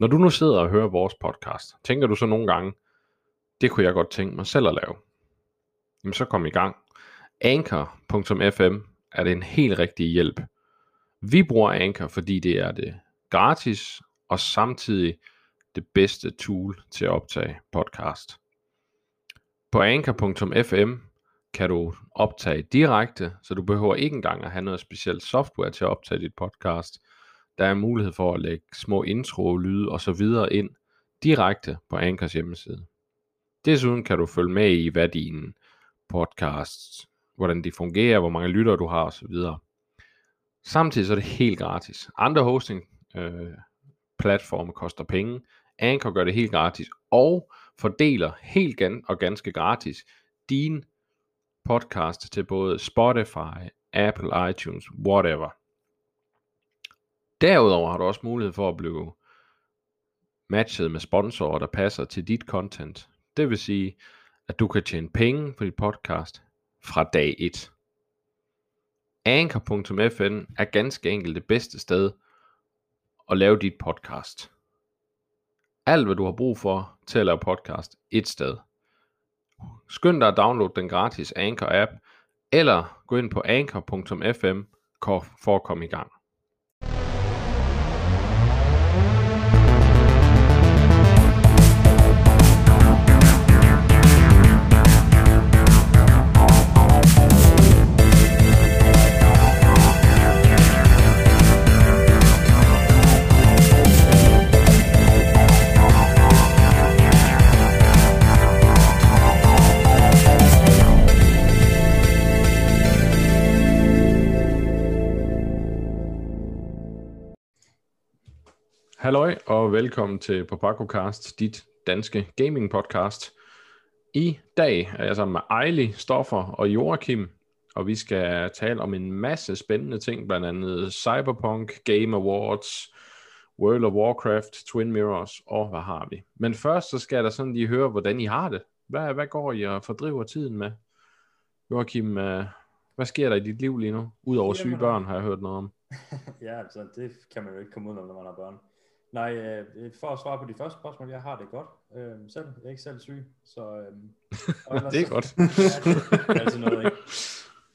Når du nu sidder og hører vores podcast, tænker du så nogle gange, det kunne jeg godt tænke mig selv at lave. Jamen så kom i gang. Anchor.fm er det en helt rigtig hjælp. Vi bruger Anchor, fordi det er det gratis og samtidig det bedste tool til at optage podcast. På anchor.fm kan du optage direkte, så du behøver ikke engang at have noget specielt software til at optage dit podcast. Der er mulighed for at lægge små intro, lyde og så videre ind direkte på Anchors hjemmeside. Desuden kan du følge med i, hvad dine podcasts, hvordan de fungerer, hvor mange lyttere du har osv. Samtidig så er det helt gratis. Andre hosting øh, platforme koster penge. Anchor gør det helt gratis og fordeler helt gan- og ganske gratis din podcast til både Spotify, Apple, iTunes, whatever. Derudover har du også mulighed for at blive matchet med sponsorer, der passer til dit content. Det vil sige, at du kan tjene penge på dit podcast fra dag 1. Anchor.fm er ganske enkelt det bedste sted at lave dit podcast. Alt hvad du har brug for til at lave podcast et sted. Skynd dig at downloade den gratis Anchor app, eller gå ind på anchor.fm for at komme i gang. Halløj og velkommen til PapacoCast, dit danske gaming podcast. I dag er jeg sammen med Ejli, Stoffer og Joachim, og vi skal tale om en masse spændende ting, blandt andet Cyberpunk, Game Awards, World of Warcraft, Twin Mirrors og hvad har vi. Men først så skal jeg da sådan lige høre, hvordan I har det. Hvad, hvad går I og fordriver tiden med? Joachim, øh, hvad sker der i dit liv lige nu? Udover syge børn, har jeg hørt noget om. ja, altså det kan man jo ikke komme ud når man har børn. Nej, øh, for at svare på de første spørgsmål, jeg har det godt øh, selv. Jeg er ikke selv syg, så... Øh, og det er godt. ja, det er altid noget, ikke?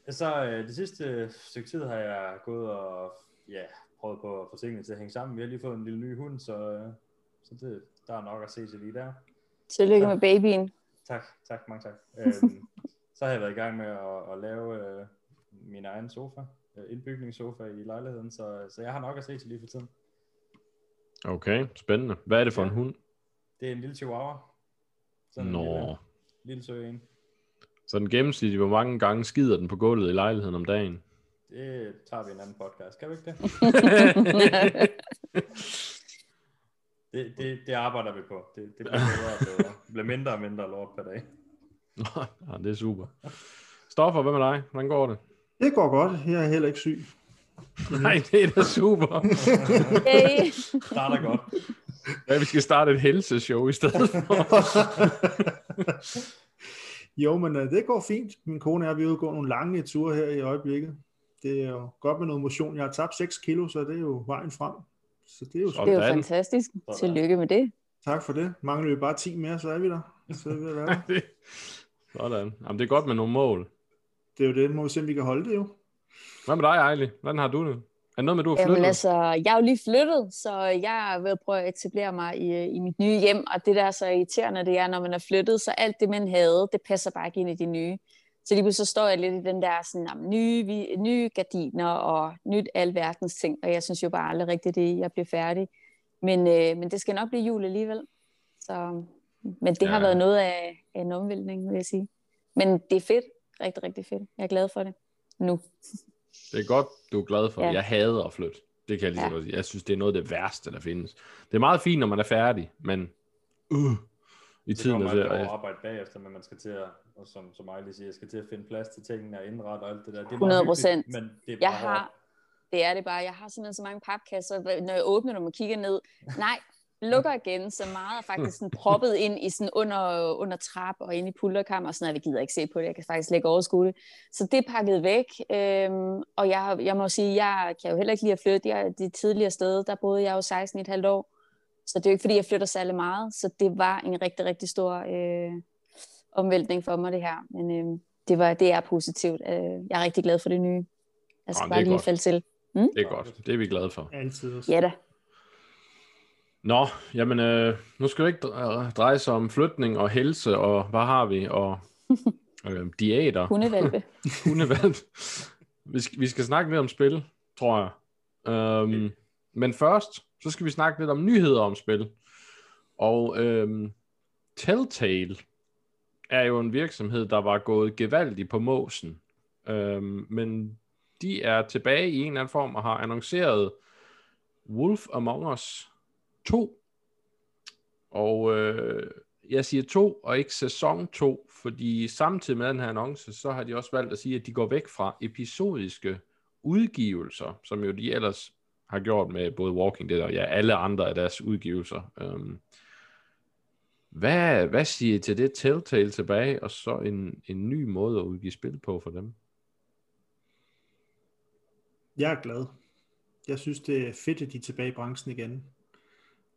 Så øh, det sidste stykke tid har jeg gået og ja, prøvet på at få tingene til at hænge sammen. Vi har lige fået en lille ny hund, så, øh, så det, der er nok at se til lige der. Tillykke med babyen. Tak, tak, mange tak. Øh, så har jeg været i gang med at, at lave øh, min egen sofa, øh, indbygningssofa i lejligheden, så, så jeg har nok at se til lige for tiden. Okay, spændende. Hvad er det for ja. en hund? Det er en lille chihuahua. Sådan Nå. En lille, lille søg en. Så den gennemsnitligt, hvor mange gange skider den på gulvet i lejligheden om dagen? Det tager vi en anden podcast, kan vi ikke det? det, det, det arbejder vi på. Det, det bliver bedre og bedre. Det bliver mindre og mindre lort per dag. ja, det er super. Stoffer, hvad med dig? Hvordan går det? Det går godt. Jeg er heller ikke syg. Nej, det er da super. Hey. Starter godt. Ja, vi skal starte et helseshow i stedet for. jo, men uh, det går fint. Min kone er ved at gå nogle lange ture her i øjeblikket. Det er jo godt med noget motion. Jeg har tabt 6 kilo, så det er jo vejen frem. Så det er jo, det er jo fantastisk. Tillykke med det. Tak for det. Mangler vi bare 10 mere, så er vi der. Så er vi der. Sådan. Jamen, det er godt med nogle mål. Det er jo det. Må vi se, om vi kan holde det jo. Hvad med dig, Ejli? Hvordan har du det? Er noget med, du har flyttet? Jamen altså, jeg er jo lige flyttet, så jeg er ved at prøve at etablere mig i, i mit nye hjem, og det der er så irriterende, det er, når man er flyttet, så alt det, man havde, det passer bare ikke ind i det nye. Så lige så står jeg lidt i den der sådan, jamen, nye, vi, nye gardiner og nyt alverdens ting, og jeg synes jo bare aldrig rigtigt, det jeg bliver færdig. Men, øh, men det skal nok blive jul alligevel. Så, men det ja. har været noget af, af en omvæltning, vil jeg sige. Men det er fedt. Rigtig, rigtig fedt. Jeg er glad for det nu. Det er godt, du er glad for ja. Jeg hader at flytte. Det kan jeg lige ja. godt Jeg synes, det er noget af det værste, der findes. Det er meget fint, når man er færdig, men uh, i det tiden... Det kommer man arbejde bagefter, men man skal til at, og som, som lige siger, skal til at finde plads til tingene og indrette og alt det der. Det er 100 procent. Men det er jeg har, det er det bare. Jeg har simpelthen så mange papkasser, når jeg åbner dem og kigger ned. Nej, lukker igen, så meget er faktisk sådan proppet ind i sådan under, under trap og ind i pulterkammer og sådan noget. Vi gider ikke se på det, jeg kan faktisk lægge overskue det. Så det er pakket væk, øhm, og jeg, jeg må sige, jeg kan jo heller ikke lide at flytte. Jeg, det tidligere sted, der boede jeg jo 16 et halvt år, Så det er jo ikke, fordi jeg flytter særlig meget, så det var en rigtig, rigtig stor øh, omvæltning for mig, det her. Men øh, det, var, det er positivt. Øh, jeg er rigtig glad for det nye. Jeg skal Jamen, det bare er lige godt. falde til. Det er godt. Det er vi glade for. Altid også. Ja da. Nå, jamen, øh, nu skal det ikke dre- dreje sig om flytning og helse, og hvad har vi, og øh, diæter, Hundevalpe. hundevalg. vi, skal, vi skal snakke lidt om spil, tror jeg. Um, men først, så skal vi snakke lidt om nyheder om spil. Og øhm, Telltale er jo en virksomhed, der var gået gevaldigt på måsen. Øhm, men de er tilbage i en eller anden form og har annonceret Wolf Among Us 2. Og øh, jeg siger 2, og ikke sæson 2, fordi samtidig med den her annonce, så har de også valgt at sige, at de går væk fra episodiske udgivelser, som jo de ellers har gjort med både Walking Dead og ja, alle andre af deres udgivelser. Øhm, hvad, hvad siger I til det Telltale tilbage, og så en, en ny måde at udgive spil på for dem? Jeg er glad. Jeg synes, det er fedt, at de er tilbage i branchen igen.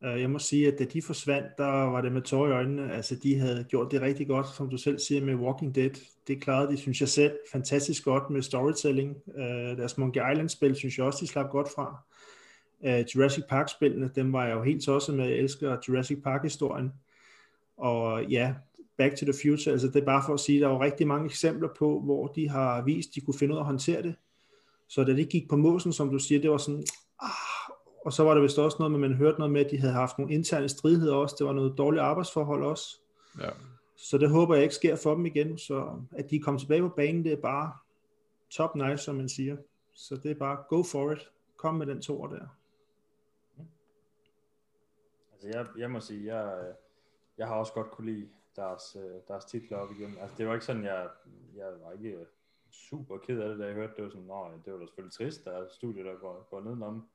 Øh, Jeg må sige, at da de forsvandt, der var det med tårer i øjnene. Altså, de havde gjort det rigtig godt, som du selv siger, med Walking Dead. Det klarede de, synes jeg selv, fantastisk godt med storytelling. Øh, deres Monkey Island-spil, synes jeg også, de slap godt fra. Øh, Jurassic Park-spillene, dem var jeg jo helt tosset med. Jeg elsker Jurassic Park-historien. Og ja, Back to the Future, altså det er bare for at sige, at der er jo rigtig mange eksempler på, hvor de har vist, at de kunne finde ud af at håndtere det. Så da det gik på måsen, som du siger, det var sådan, og så var der vist også noget med, man hørte noget med, at de havde haft nogle interne stridigheder også. Det var noget dårligt arbejdsforhold også. Ja. Så det håber jeg ikke sker for dem igen. Så at de kommer tilbage på banen, det er bare top nice, som man siger. Så det er bare go for it. Kom med den toer der. Altså, jeg, jeg må sige, jeg, jeg har også godt kunne lide deres, øh, deres titler op igen. Altså, det var ikke sådan, jeg, jeg var ikke super ked af det, da jeg hørte det. var sådan, Nå, det var da selvfølgelig trist, der er et studie, der går, går nedenom.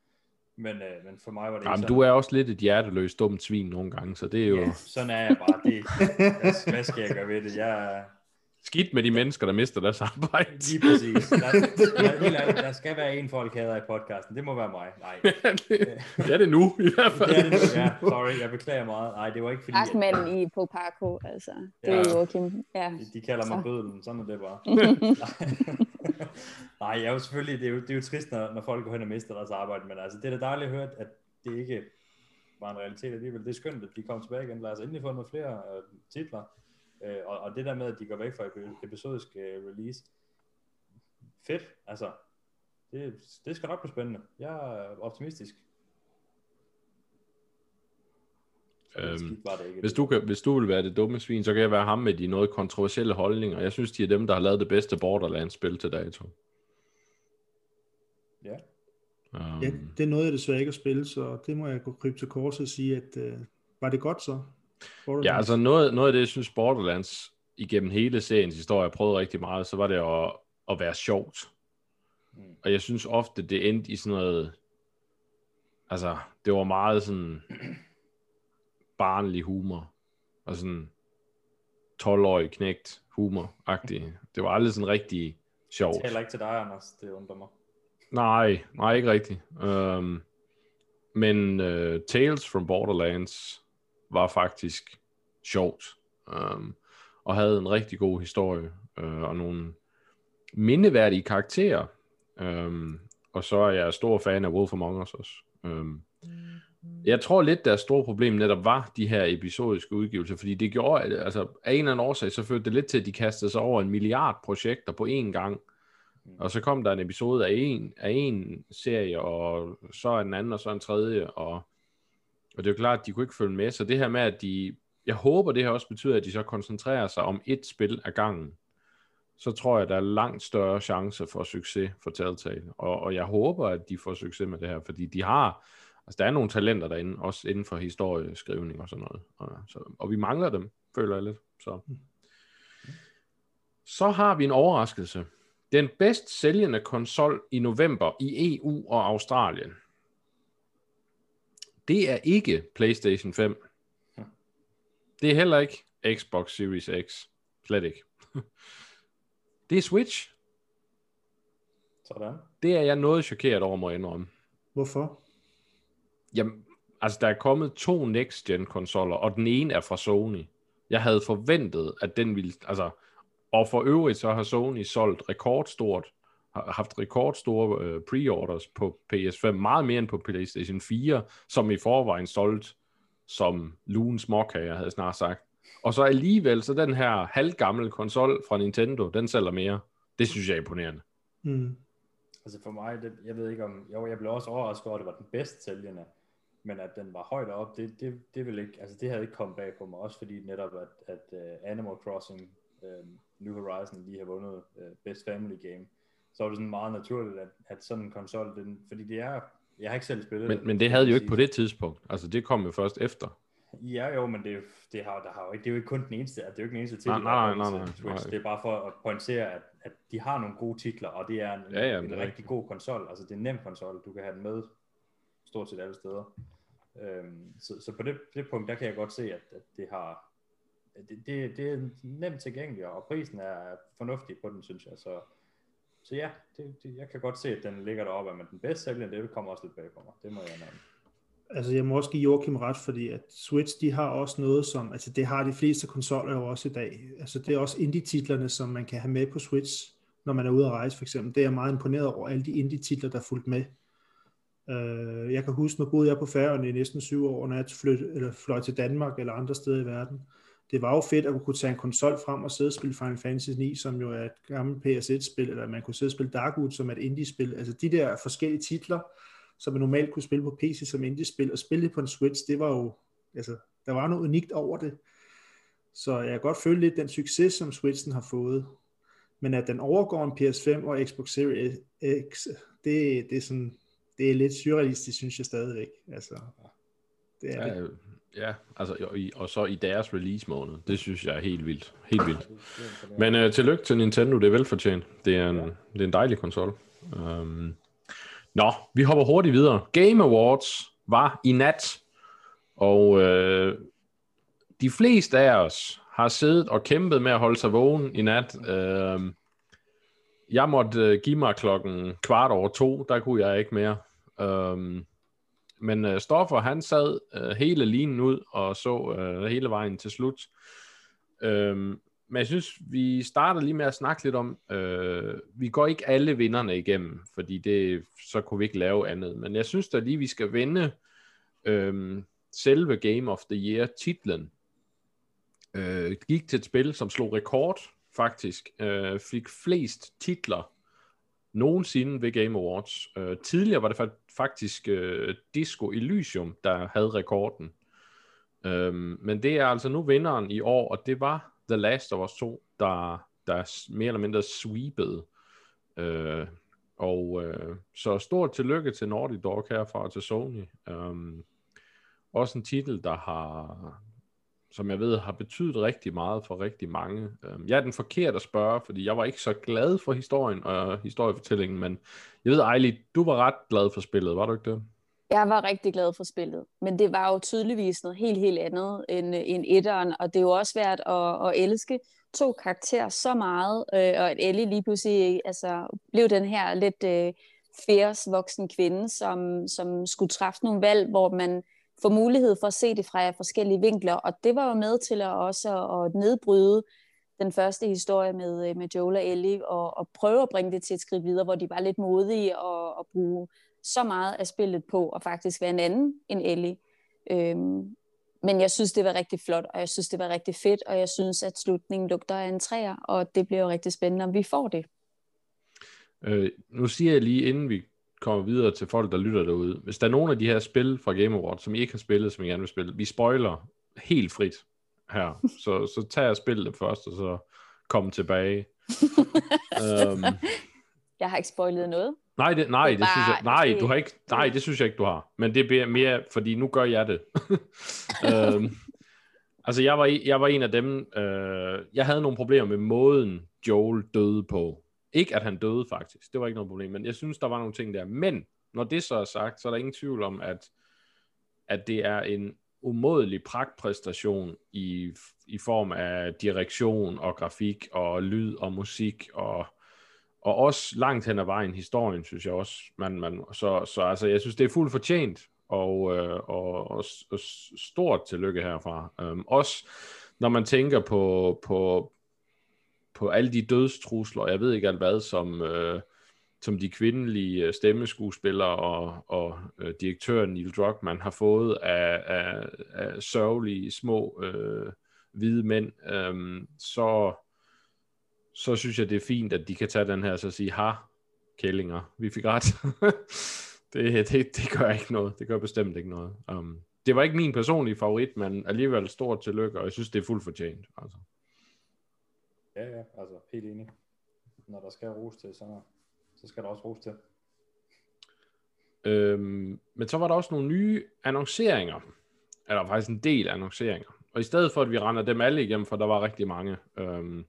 Men, øh, men for mig var det ikke Jamen, sådan. du er også lidt et hjerteløst dumt svin nogle gange, så det er jo Ja, sådan er jeg bare. Det, hvad, skal jeg gøre ved det? Jeg, skidt med de mennesker, der mister deres arbejde. Lige præcis. Der, der, der skal være en folk her i podcasten. Det må være mig. Nej. det er det nu, i hvert fald. Det er det nu. Ja, sorry. Jeg beklager meget. Nej, det var ikke fordi... Arkmanden i på Parko, altså. Det er Ja. Joachim. Ja. De, de kalder mig Så. bødlen. Sådan er det bare. Nej, jeg er jo selvfølgelig... Det er jo, det er jo trist, når, når folk går hen og mister deres arbejde. Men altså, det er da dejligt at høre, at det ikke var en realitet alligevel. Det er skønt, at de kommer tilbage igen. Lad os endelig få noget flere øh, titler. Øh, og, og det der med, at de går væk fra epi- episodisk øh, release. Fedt. Altså, det, det skal nok blive spændende. Jeg er optimistisk. Øhm, Skidt var det ikke. Hvis du, kan, hvis du vil være det dumme svin, så kan jeg være ham med de noget kontroversielle holdninger. Jeg synes, de er dem, der har lavet det bedste Borderlands-spil til dato. Ja. Um, Ja, det er noget, jeg desværre ikke at spille, så det må jeg gå krybe til kors og sige, at øh, var det godt så? Ja, altså noget, noget af det, jeg synes Borderlands igennem hele seriens historie prøvede rigtig meget, så var det at, at være sjovt. Mm. Og jeg synes ofte, det endte i sådan noget, altså det var meget sådan barnlig humor, og sådan 12-årig knægt humor-agtig. Det var aldrig sådan rigtig sjovt. Jeg taler ikke til dig, Anders. Det undrer mig. Nej, nej, ikke rigtigt. Um, men uh, Tales from Borderlands var faktisk sjovt. Um, og havde en rigtig god historie. Uh, og nogle mindeværdige karakterer. Um, og så er jeg stor fan af Wolf Among Us også. Um, jeg tror lidt, deres store problem netop var de her episodiske udgivelser, fordi det gjorde, altså af en eller anden årsag, så førte det lidt til, at de kastede sig over en milliard projekter på én gang. Og så kom der en episode af en, af en serie, og så en anden, og så en tredje, og, og det er jo klart, at de kunne ikke følge med, så det her med, at de, jeg håber, det her også betyder, at de så koncentrerer sig om et spil ad gangen, så tror jeg, der er langt større chance for succes for Telltale, og, og jeg håber, at de får succes med det her, fordi de har, altså der er nogle talenter derinde, også inden for historieskrivning og sådan noget, og, så, og vi mangler dem, føler jeg lidt, så. Så har vi en overraskelse. Den bedst sælgende konsol i november i EU og Australien. Det er ikke PlayStation 5. Det er heller ikke Xbox Series X. Slet ikke. Det er Switch. Sådan. Det er jeg noget chokeret over, må jeg indrømme. Hvorfor? Jamen, altså der er kommet to next-gen konsoller, og den ene er fra Sony. Jeg havde forventet, at den ville, altså, og for øvrigt så har Sony solgt rekordstort, har haft rekordstore øh, pre-orders på PS5, meget mere end på PlayStation 4, som i forvejen solgt som lugen småkager, havde jeg snart sagt. Og så alligevel, så den her halvgamle konsol fra Nintendo, den sælger mere. Det synes jeg er imponerende. Mm. Altså for mig, det, jeg ved ikke om, jo, jeg blev også overrasket over, at det var den bedst sælgende, men at den var højt op, det, det, det vil ikke, altså det havde ikke kommet bag på mig, også fordi netop, at, at uh, Animal Crossing uh, New Horizon lige har vundet uh, Best Family Game, så var det sådan meget naturligt, at, at sådan en konsol, den, fordi det er, jeg har ikke selv spillet Men, men det havde jo ikke på det tidspunkt. Altså det kom jo først efter. Ja, jo, men det, det, har, der har jo ikke, det er jo ikke kun den eneste, det er jo ikke den eneste Nej, titel, nej, nej, nej, Switch. nej. Det er bare for at pointere, at, at de har nogle gode titler, og det er en, Ja, ja, en rigtig god konsol. Altså det er en nem konsol, du kan have den med stort set alle steder. Øhm, så, så på det, det punkt, der kan jeg godt se, at, at det har det, det, det er nemt tilgængeligt, og prisen er fornuftig på den, synes jeg. Så, så ja, det, det, jeg kan godt se, at den ligger deroppe, men den bedste sælger, det kommer også lidt bag på mig. Det må jeg nævne. Altså jeg må også give Joachim ret, fordi at Switch, de har også noget som, altså det har de fleste konsoller jo også i dag. Altså det er også indie-titlerne, som man kan have med på Switch, når man er ude at rejse for eksempel. Det er jeg meget imponeret over, alle de indie-titler, der er fulgt med. Uh, jeg kan huske, når boede jeg på Færøerne i næsten syv år, når jeg fløj, eller fløj til Danmark eller andre steder i verden. Det var jo fedt at kunne tage en konsol frem og sidde og spille Final Fantasy 9, som jo er et gammelt PS1-spil, eller man kunne sidde og spille Darkwood, som er et indie-spil. Altså de der forskellige titler, som man normalt kunne spille på PC som indie-spil, og spille det på en Switch, det var jo, altså, der var noget unikt over det. Så jeg kan godt føle lidt den succes, som Switchen har fået. Men at den overgår en PS5 og Xbox Series X, det, det er sådan, det er lidt surrealistisk, synes jeg stadigvæk. Altså, det er Ja, det ja altså, og, i, og så i deres release måned. Det synes jeg er helt vildt. Helt vildt. Men øh, tillykke til Nintendo, det er velfortjent. Det er en, det er en dejlig konsol. Um, nå, vi hopper hurtigt videre. Game Awards var i nat, og øh, de fleste af os har siddet og kæmpet med at holde sig vågen i nat. Øh, jeg måtte øh, give mig klokken kvart over to, der kunne jeg ikke mere. Um, men øh, Stoffer, han sad øh, hele linen ud og så øh, hele vejen til slut. Øhm, men jeg synes, vi starter lige med at snakke lidt om, øh, vi går ikke alle vinderne igennem, fordi det, så kunne vi ikke lave andet. Men jeg synes da lige, vi skal vinde øh, selve Game of the Year titlen. Øh, gik til et spil, som slog rekord faktisk, øh, fik flest titler nogensinde ved Game Awards. Øh, tidligere var det faktisk øh, Disco Elysium, der havde rekorden. Øhm, men det er altså nu vinderen i år, og det var The Last of Us 2, der, der mere eller mindre sweepede. Øh, og øh, så stort tillykke til Naughty Dog herfra og til Sony. Øhm, også en titel, der har, som jeg ved, har betydet rigtig meget for rigtig mange. Øhm, jeg er den forkerte at spørge, fordi jeg var ikke så glad for historien og historiefortællingen, men jeg ved, Ejli, du var ret glad for spillet, var du ikke det? Jeg var rigtig glad for spillet, men det var jo tydeligvis noget helt, helt andet end, end etteren, og det er jo også værd at, at elske to karakterer så meget, øh, og at Ellie lige pludselig altså, blev den her lidt øh, fierce voksen kvinde, som, som skulle træffe nogle valg, hvor man få mulighed for at se det fra forskellige vinkler, og det var jo med til at også at nedbryde den første historie med, øh, med Joel og Ellie, og, og prøve at bringe det til et skridt videre, hvor de var lidt modige og, og bruge så meget af spillet på at faktisk være en anden end Ellie. Øhm, men jeg synes, det var rigtig flot, og jeg synes, det var rigtig fedt, og jeg synes, at slutningen lugter af en træer, og det bliver jo rigtig spændende, om vi får det. Øh, nu siger jeg lige, inden vi kommer videre til folk, der lytter derude. Hvis der er nogle af de her spil fra Game Awards, som I ikke har spillet, som I gerne vil spille, vi spoiler helt frit her. Så, så tag og spil det først, og så kom tilbage. øhm, Jeg har ikke spoilet noget. nej, det, nej, Det er det, synes jeg, nej, du har ikke, nej, det synes jeg ikke, du har. Men det bliver mere, fordi nu gør jeg det. øhm, altså, jeg var, jeg var en af dem, øh, jeg havde nogle problemer med måden, Joel døde på. Ikke at han døde faktisk, det var ikke noget problem, men jeg synes, der var nogle ting der. Men når det så er sagt, så er der ingen tvivl om, at, at det er en umådelig pragtpræstation i, i form af direktion og grafik og lyd og musik og, og også langt hen ad vejen historien, synes jeg også. Man, man, så, så altså, jeg synes, det er fuldt fortjent og, øh, og, og, og stort tillykke herfra. Øhm, også når man tænker på, på, på alle de dødstrusler, jeg ved ikke alt hvad, som, øh, som de kvindelige øh, stemmeskuespillere og, og øh, direktøren Neil Druckmann har fået af, af, af sørgelige små øh, hvide mænd, øh, så, så synes jeg, det er fint, at de kan tage den her og så sige, ha, kællinger, vi fik ret. det, det, det gør ikke noget. Det gør bestemt ikke noget. Um, det var ikke min personlige favorit, men alligevel stort tillykke, og jeg synes, det er fuldt fortjent. Altså. Ja, ja, altså helt enig. Når der skal ros til, så, så skal der også ros til. Øhm, men så var der også nogle nye annonceringer. Eller faktisk en del annonceringer. Og i stedet for, at vi render dem alle igennem, for der var rigtig mange, øhm,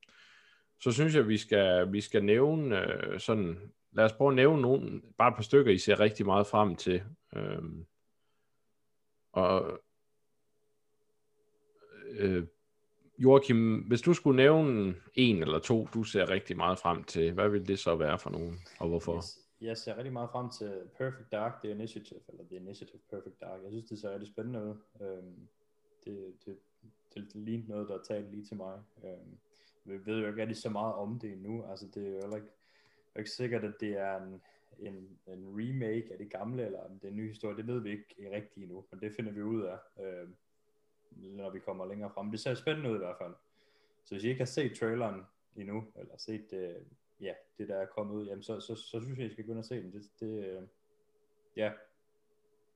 så synes jeg, at vi skal, vi skal nævne øh, sådan, lad os prøve at nævne nogle, bare et par stykker, I ser rigtig meget frem til. Øhm, og øh, Joachim, hvis du skulle nævne en eller to, du ser rigtig meget frem til, hvad vil det så være for nogen, og hvorfor? Yes. Jeg ser rigtig meget frem til Perfect Dark, The Initiative, eller The Initiative Perfect Dark. Jeg synes, det ser rigtig spændende ud. Øhm, det, det, det, det ligner noget, der talte lige til mig. Øhm, vi ved jo ikke rigtig så meget om det endnu. Altså, det er jo heller ikke, er ikke sikkert, at det er en, en, en remake af det gamle, eller om det er en ny historie. Det ved vi ikke rigtigt endnu, men det finder vi ud af. Øhm, når vi kommer længere frem. Det ser spændende ud i hvert fald. Så hvis I ikke har set traileren endnu, eller set det, ja, det der er kommet ud, jamen så, så, så synes jeg, I skal gå ind og se den. Det, det, ja,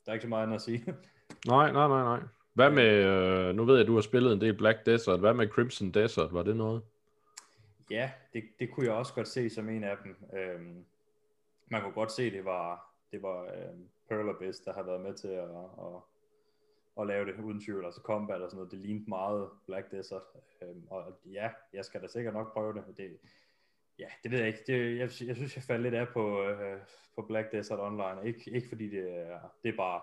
der er ikke så meget andet at sige. nej, nej, nej, nej. Hvad med, øh, nu ved jeg, at du har spillet en del Black Desert. Hvad med Crimson Desert? Var det noget? Ja, det, det kunne jeg også godt se som en af dem. Øhm, man kunne godt se, det var, det var øhm, Pearl Abyss, der har været med til at, at at lave det uden tvivl. Altså combat og sådan noget, det lignede meget Black Desert. Øhm, og ja, jeg skal da sikkert nok prøve det. det ja, det ved jeg ikke. Det, jeg, jeg synes, jeg faldt lidt af på, øh, på Black Desert Online. Ikke, ikke fordi det er, det er bare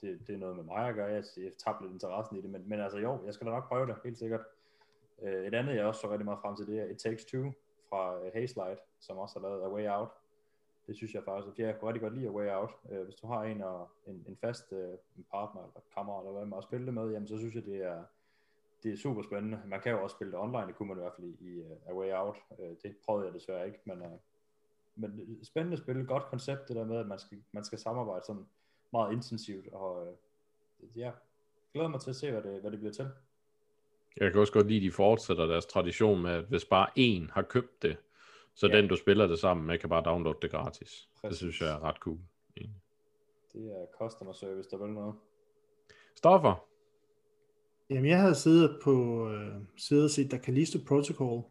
det, det er noget med mig at gøre. Jeg, jeg tabte lidt interessen i det. Men, men altså jo, jeg skal da nok prøve det, helt sikkert. Øh, et andet, jeg også så rigtig meget frem til, det er It Takes Two fra uh, Hazelight, som også har lavet A Way Out det synes jeg faktisk, at jeg kunne rigtig godt lide A Way Out. Øh, hvis du har en, og, en, en fast øh, en partner eller kammerat eller hvad man at spille det med, jamen så synes jeg, det er, det er super spændende. Man kan jo også spille det online, det kunne man i hvert fald i, i øh, uh, A Way Out. Uh, det prøvede jeg desværre ikke, men, uh, men spændende spil, godt koncept det der med, at man skal, man skal samarbejde sådan meget intensivt, og uh, ja, glæder mig til at se, hvad det, hvad det bliver til. Jeg kan også godt lide, at de fortsætter deres tradition med, at hvis bare en har købt det, så ja. den, du spiller det sammen med, kan bare downloade det gratis. Præcis. Det synes jeg er ret cool. Det er customer service, der vil noget. Stoffer? Jamen, jeg havde siddet på øh, siddet og set der Callisto Protocol,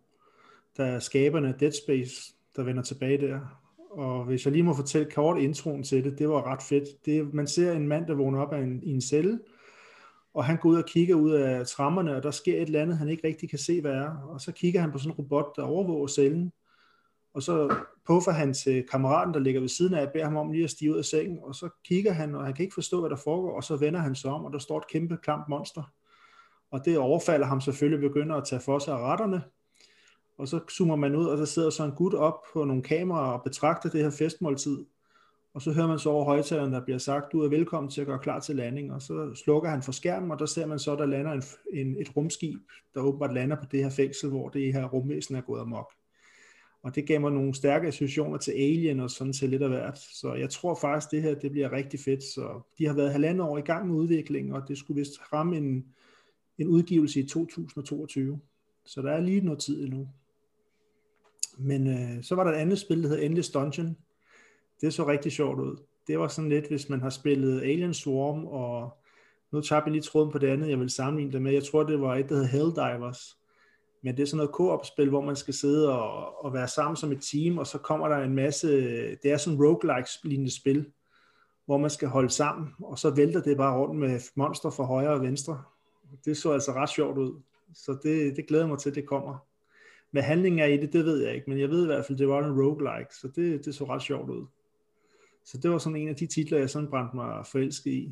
der er skaberne af Dead Space, der vender tilbage der. Og hvis jeg lige må fortælle kort introen til det, det var ret fedt. Det, man ser en mand, der vågner op af en, i en celle, og han går ud og kigger ud af trammerne, og der sker et eller andet, han ikke rigtig kan se, hvad er. Og så kigger han på sådan en robot, der overvåger cellen, og så puffer han til kammeraten, der ligger ved siden af, og beder ham om lige at stige ud af sengen, og så kigger han, og han kan ikke forstå, hvad der foregår, og så vender han sig om, og der står et kæmpe klamt monster. Og det overfalder ham selvfølgelig, begynder at tage for sig af retterne, og så zoomer man ud, og så sidder så en gut op på nogle kameraer og betragter det her festmåltid, og så hører man så over højtaleren, der bliver sagt, du er velkommen til at gøre klar til landing, og så slukker han for skærmen, og der ser man så, der lander en, en, et rumskib, der åbenbart lander på det her fængsel, hvor det her rumvæsen er gået amok. Og det gav mig nogle stærke associationer til Alien og sådan til lidt af hvert. Så jeg tror faktisk, det her det bliver rigtig fedt. Så de har været halvandet år i gang med udviklingen, og det skulle vist ramme en, en udgivelse i 2022. Så der er lige noget tid endnu. Men øh, så var der et andet spil, der hedder Endless Dungeon. Det så rigtig sjovt ud. Det var sådan lidt, hvis man har spillet Alien Swarm, og nu tager jeg lige tråden på det andet, jeg vil sammenligne det med. Jeg tror, det var et, der hedder Helldivers men det er sådan noget co-op-spil, hvor man skal sidde og, og være sammen som et team, og så kommer der en masse, det er sådan roguelike-lignende spil, hvor man skal holde sammen, og så vælter det bare rundt med monster fra højre og venstre. Det så altså ret sjovt ud, så det, det glæder mig til, at det kommer. Hvad handlingen er i det, det ved jeg ikke, men jeg ved i hvert fald, det var en roguelike, så det, det så ret sjovt ud. Så det var sådan en af de titler, jeg sådan brændte mig forelsket i.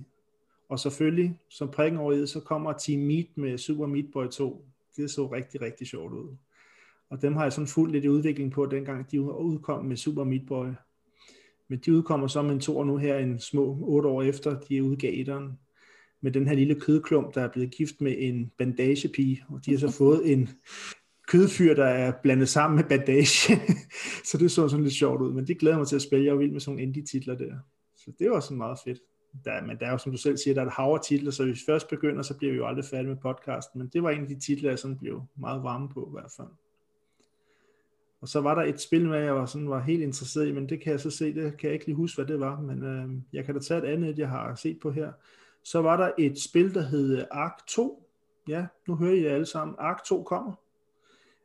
Og selvfølgelig, som prikken over i så kommer Team Meat med Super Meat Boy 2, det så rigtig, rigtig sjovt ud. Og dem har jeg sådan fuldt lidt i udvikling på, dengang de udkom med Super Meat Boy. Men de udkommer så med en tor nu her en små otte år efter, de udgav etteren. Med den her lille kødklump, der er blevet gift med en bandagepige, og de har så fået en kødfyr, der er blandet sammen med bandage. så det så sådan lidt sjovt ud, men det glæder mig til at spille. Jeg er vild med sådan nogle indie-titler der. Så det var sådan meget fedt. Der, men der er jo, som du selv siger, der er et hav titler, så hvis vi først begynder, så bliver vi jo aldrig færdige med podcasten. Men det var en af de titler, jeg sådan blev meget varme på i hvert fald. Og så var der et spil med, jeg var, sådan, var helt interesseret i, men det kan jeg så se, det kan jeg ikke lige huske, hvad det var, men øh, jeg kan da tage et andet, jeg har set på her. Så var der et spil, der hed Ark 2. Ja, nu hører I alle sammen. Ark 2 kommer.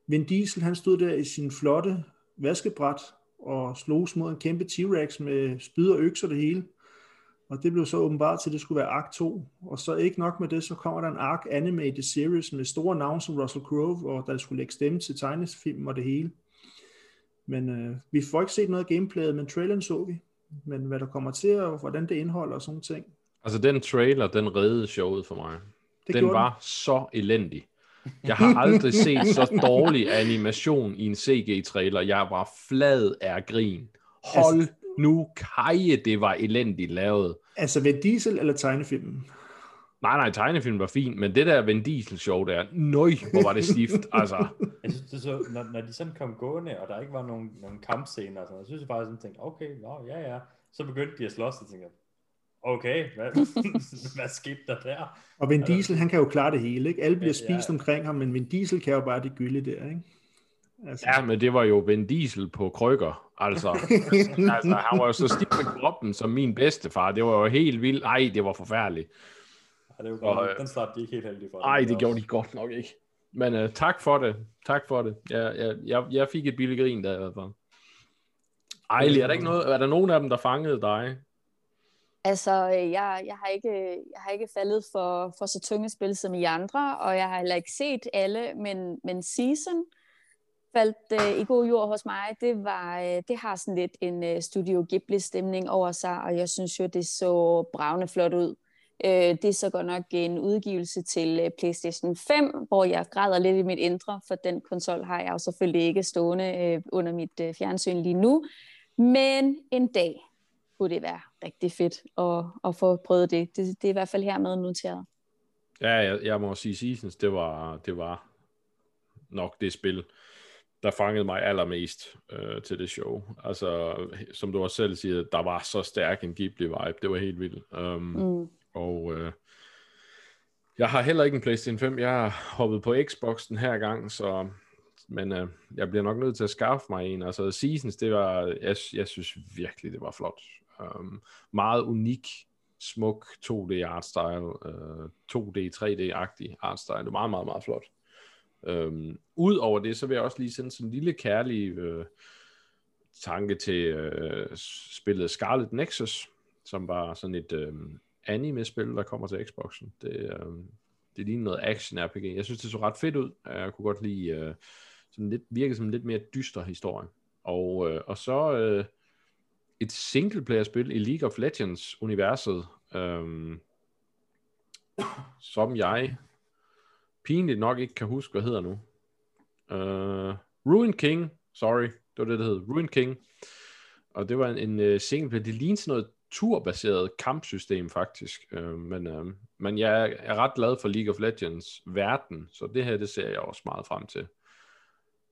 Vin Diesel, han stod der i sin flotte vaskebræt og slogs mod en kæmpe T-Rex med spyd og økser det hele. Og det blev så åbenbart til, at det skulle være Ark 2. Og så ikke nok med det, så kommer der en Ark Animated Series med store navne som Russell Crowe, og der skulle lægge stemme til tegnefilm og det hele. Men øh, vi får ikke set noget af gameplayet, men traileren så vi. Men hvad der kommer til, og hvordan det indeholder og sådan ting. Altså den trailer, den reddede showet for mig. Det den var så elendig. Jeg har aldrig set så dårlig animation i en CG-trailer. Jeg var flad af grin. Hold Altså- nu kaje, det var elendigt lavet. Altså ved Diesel eller tegnefilmen? Nej, nej, tegnefilm var fint, men det der Vin Diesel show der, nøj, hvor var det stift, altså. Jeg synes, det så, når, når de sådan kom gående, og der ikke var nogen, nogen kampscener og sådan så synes jeg bare sådan tænkte, okay, nå, ja, ja. Så begyndte de at slås, og tænkte, okay, hvad, hvad skete der der? Og Vin Diesel, han kan jo klare det hele, ikke? Alle bliver Ja, ja. spist omkring ham, men Vin Diesel kan jo bare det gylde der, ikke? Altså, Ja, men det var jo Vin Diesel på krykker, altså. altså han var jo så stiv med kroppen som min bedstefar. Det var jo helt vildt. Ej, det var forfærdeligt. Ja, det var Og, godt, øh, den slap de ikke helt heldige for. Ej, det var gjorde også- de godt nok ikke. Men uh, tak for det. Tak for det. Jeg, jeg, jeg, jeg fik et billigt grin der i hvert fald. Ejli, er der ikke noget, er der nogen af dem, der fangede dig? Altså, øh, jeg, jeg, har ikke, jeg har ikke faldet for, for så tunge spil som I andre, og jeg har heller ikke set alle, men, men Season faldt øh, i god jord hos mig. Det, var, øh, det har sådan lidt en øh, Studio Ghibli-stemning over sig, og jeg synes jo, det så bravende flot ud. Øh, det er så godt nok en udgivelse til øh, PlayStation 5, hvor jeg græder lidt i mit indre, for den konsol har jeg jo selvfølgelig ikke stående øh, under mit øh, fjernsyn lige nu. Men en dag kunne det være rigtig fedt at, at få prøvet det. det. Det er i hvert fald hermed noteret. Ja, jeg, jeg må sige Seasons, det var, det var nok det spil, der fangede mig allermest øh, til det show. Altså, som du også selv siger, der var så stærk en Ghibli-vibe. Det var helt vildt. Um, Mm. Og øh, jeg har heller ikke en PlayStation 5. Jeg har hoppet på Xbox den her gang, så men øh, jeg bliver nok nødt til at skaffe mig en. Altså Seasons, det var, jeg, jeg synes virkelig, det var flot. Um, meget unik, smuk 2D artstyle, uh, 2D, 3D-agtig artstyle. Det var meget, meget, meget flot. Øhm, Udover det, så vil jeg også lige sende sådan en lille kærlig øh, tanke til øh, spillet Scarlet Nexus, som var sådan et øh, anime-spil, der kommer til Xboxen. Det, øh, det ligner noget action-RPG. Jeg synes, det så ret fedt ud. Jeg kunne godt lide øh, sådan lidt, virke som en lidt mere dyster historie. Og, øh, og så øh, et single-player-spil i League of Legends-universet, øh, som jeg pinligt nok ikke kan huske, hvad hedder nu. Uh, Ruin King, sorry, det var det, der hed. Ruin King. Og det var en, en øh, uh, singleplayer. Det lignede sådan noget turbaseret kampsystem faktisk. Uh, men, uh, men jeg er ret glad for League of Legends verden, så det her, det ser jeg også meget frem til.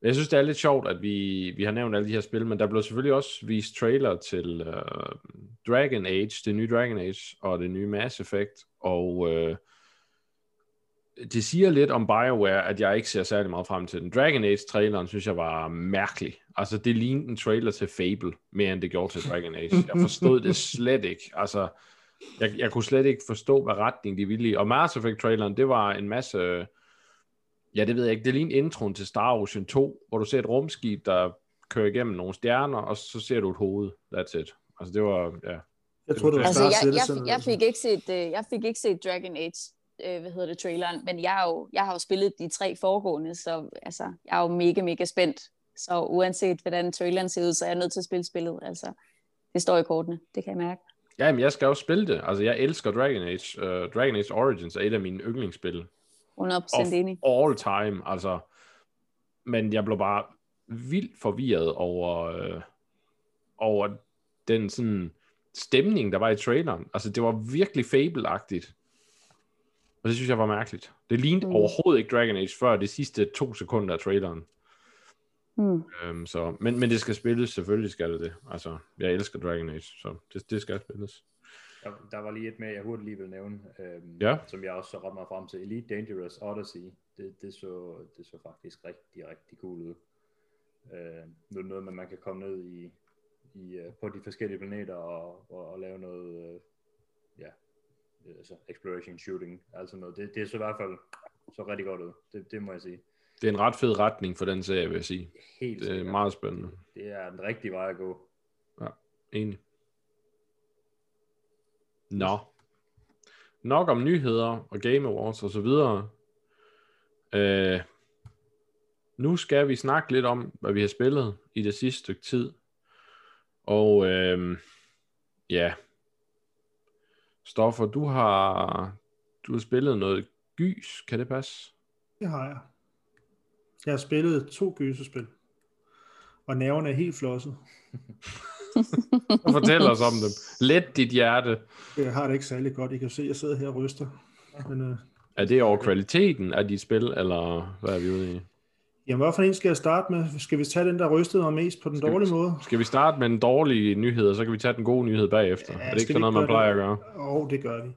Jeg synes, det er lidt sjovt, at vi, vi har nævnt alle de her spil, men der blev selvfølgelig også vist trailer til uh, Dragon Age, det nye Dragon Age, og det nye Mass Effect, og uh, det siger lidt om BioWare, at jeg ikke ser særlig meget frem til den. Dragon Age-traileren synes jeg var mærkelig. Altså, det lignede en trailer til Fable, mere end det gjorde til Dragon Age. Jeg forstod det slet ikke. Altså, jeg, jeg kunne slet ikke forstå, hvad retning de ville i. Og Mass Effect-traileren, det var en masse... Ja, det ved jeg ikke. Det lignede introen til Star Ocean 2, hvor du ser et rumskib, der kører igennem nogle stjerner, og så ser du et hoved. That's it. Altså, det var... Ja. Jeg tror, det var Altså, jeg, jeg, Citizen. fik, jeg, fik ikke set, øh, jeg fik ikke set Dragon Age, øh, hvad hedder det, traileren, men jeg, er jo, jeg har jo spillet de tre foregående, så altså, jeg er jo mega, mega spændt. Så uanset hvordan traileren ser ud, så er jeg nødt til at spille spillet. Altså, det står i kortene, det kan jeg mærke. Ja, men jeg skal jo spille det. Altså, jeg elsker Dragon Age. Uh, Dragon Age Origins er et af mine yndlingsspil. 100% enig. all time, altså. Men jeg blev bare vildt forvirret over, øh, over den sådan stemning, der var i traileren. Altså, det var virkelig fabelagtigt. Og det synes jeg var mærkeligt. Det lignede mm. overhovedet ikke Dragon Age før de sidste to sekunder af traileren. Mm. Øhm, så, men, men det skal spilles, selvfølgelig skal det det. Altså, jeg elsker Dragon Age, så det, det skal spilles. Der, der var lige et med, jeg hurtigt lige vil nævne, øhm, Ja. som jeg også så ret meget frem til. Elite Dangerous Odyssey, det, det, så, det så faktisk rigtig, rigtig cool ud. Øh, nu er det noget med, at man kan komme ned i, i, øh, på de forskellige planeter og, og, og lave noget, altså exploration shooting, altså noget. Det, det så i hvert fald så rigtig godt ud, det, det må jeg sige. Det er en ret fed retning for den serie, vil jeg sige. Helt Det er sikkert. meget spændende. Det er den rigtige vej at gå. Enig. Nå. Nok om nyheder og Game Awards og så videre. Øh, nu skal vi snakke lidt om, hvad vi har spillet i det sidste stykke tid. Og øh, ja. Stoffer, du har, du har spillet noget gys, kan det passe? Det har jeg. Jeg har spillet to gyserspil. Og nerverne er helt flosset. Fortæl os om dem. Let dit hjerte. Jeg har det ikke særlig godt. I kan se, jeg sidder her og ryster. Men, øh, Er det over kvaliteten af dit spil, eller hvad er vi ude i? Jamen, hvad for en skal jeg starte med? Skal vi tage den, der rystede mig mest på den Skal vi- dårlige måde? Skal vi starte med en dårlig nyhed, og så kan vi tage den gode nyhed bagefter? Ja, er det ikke sådan vi noget, man plejer det? at gøre? Og det gør vi.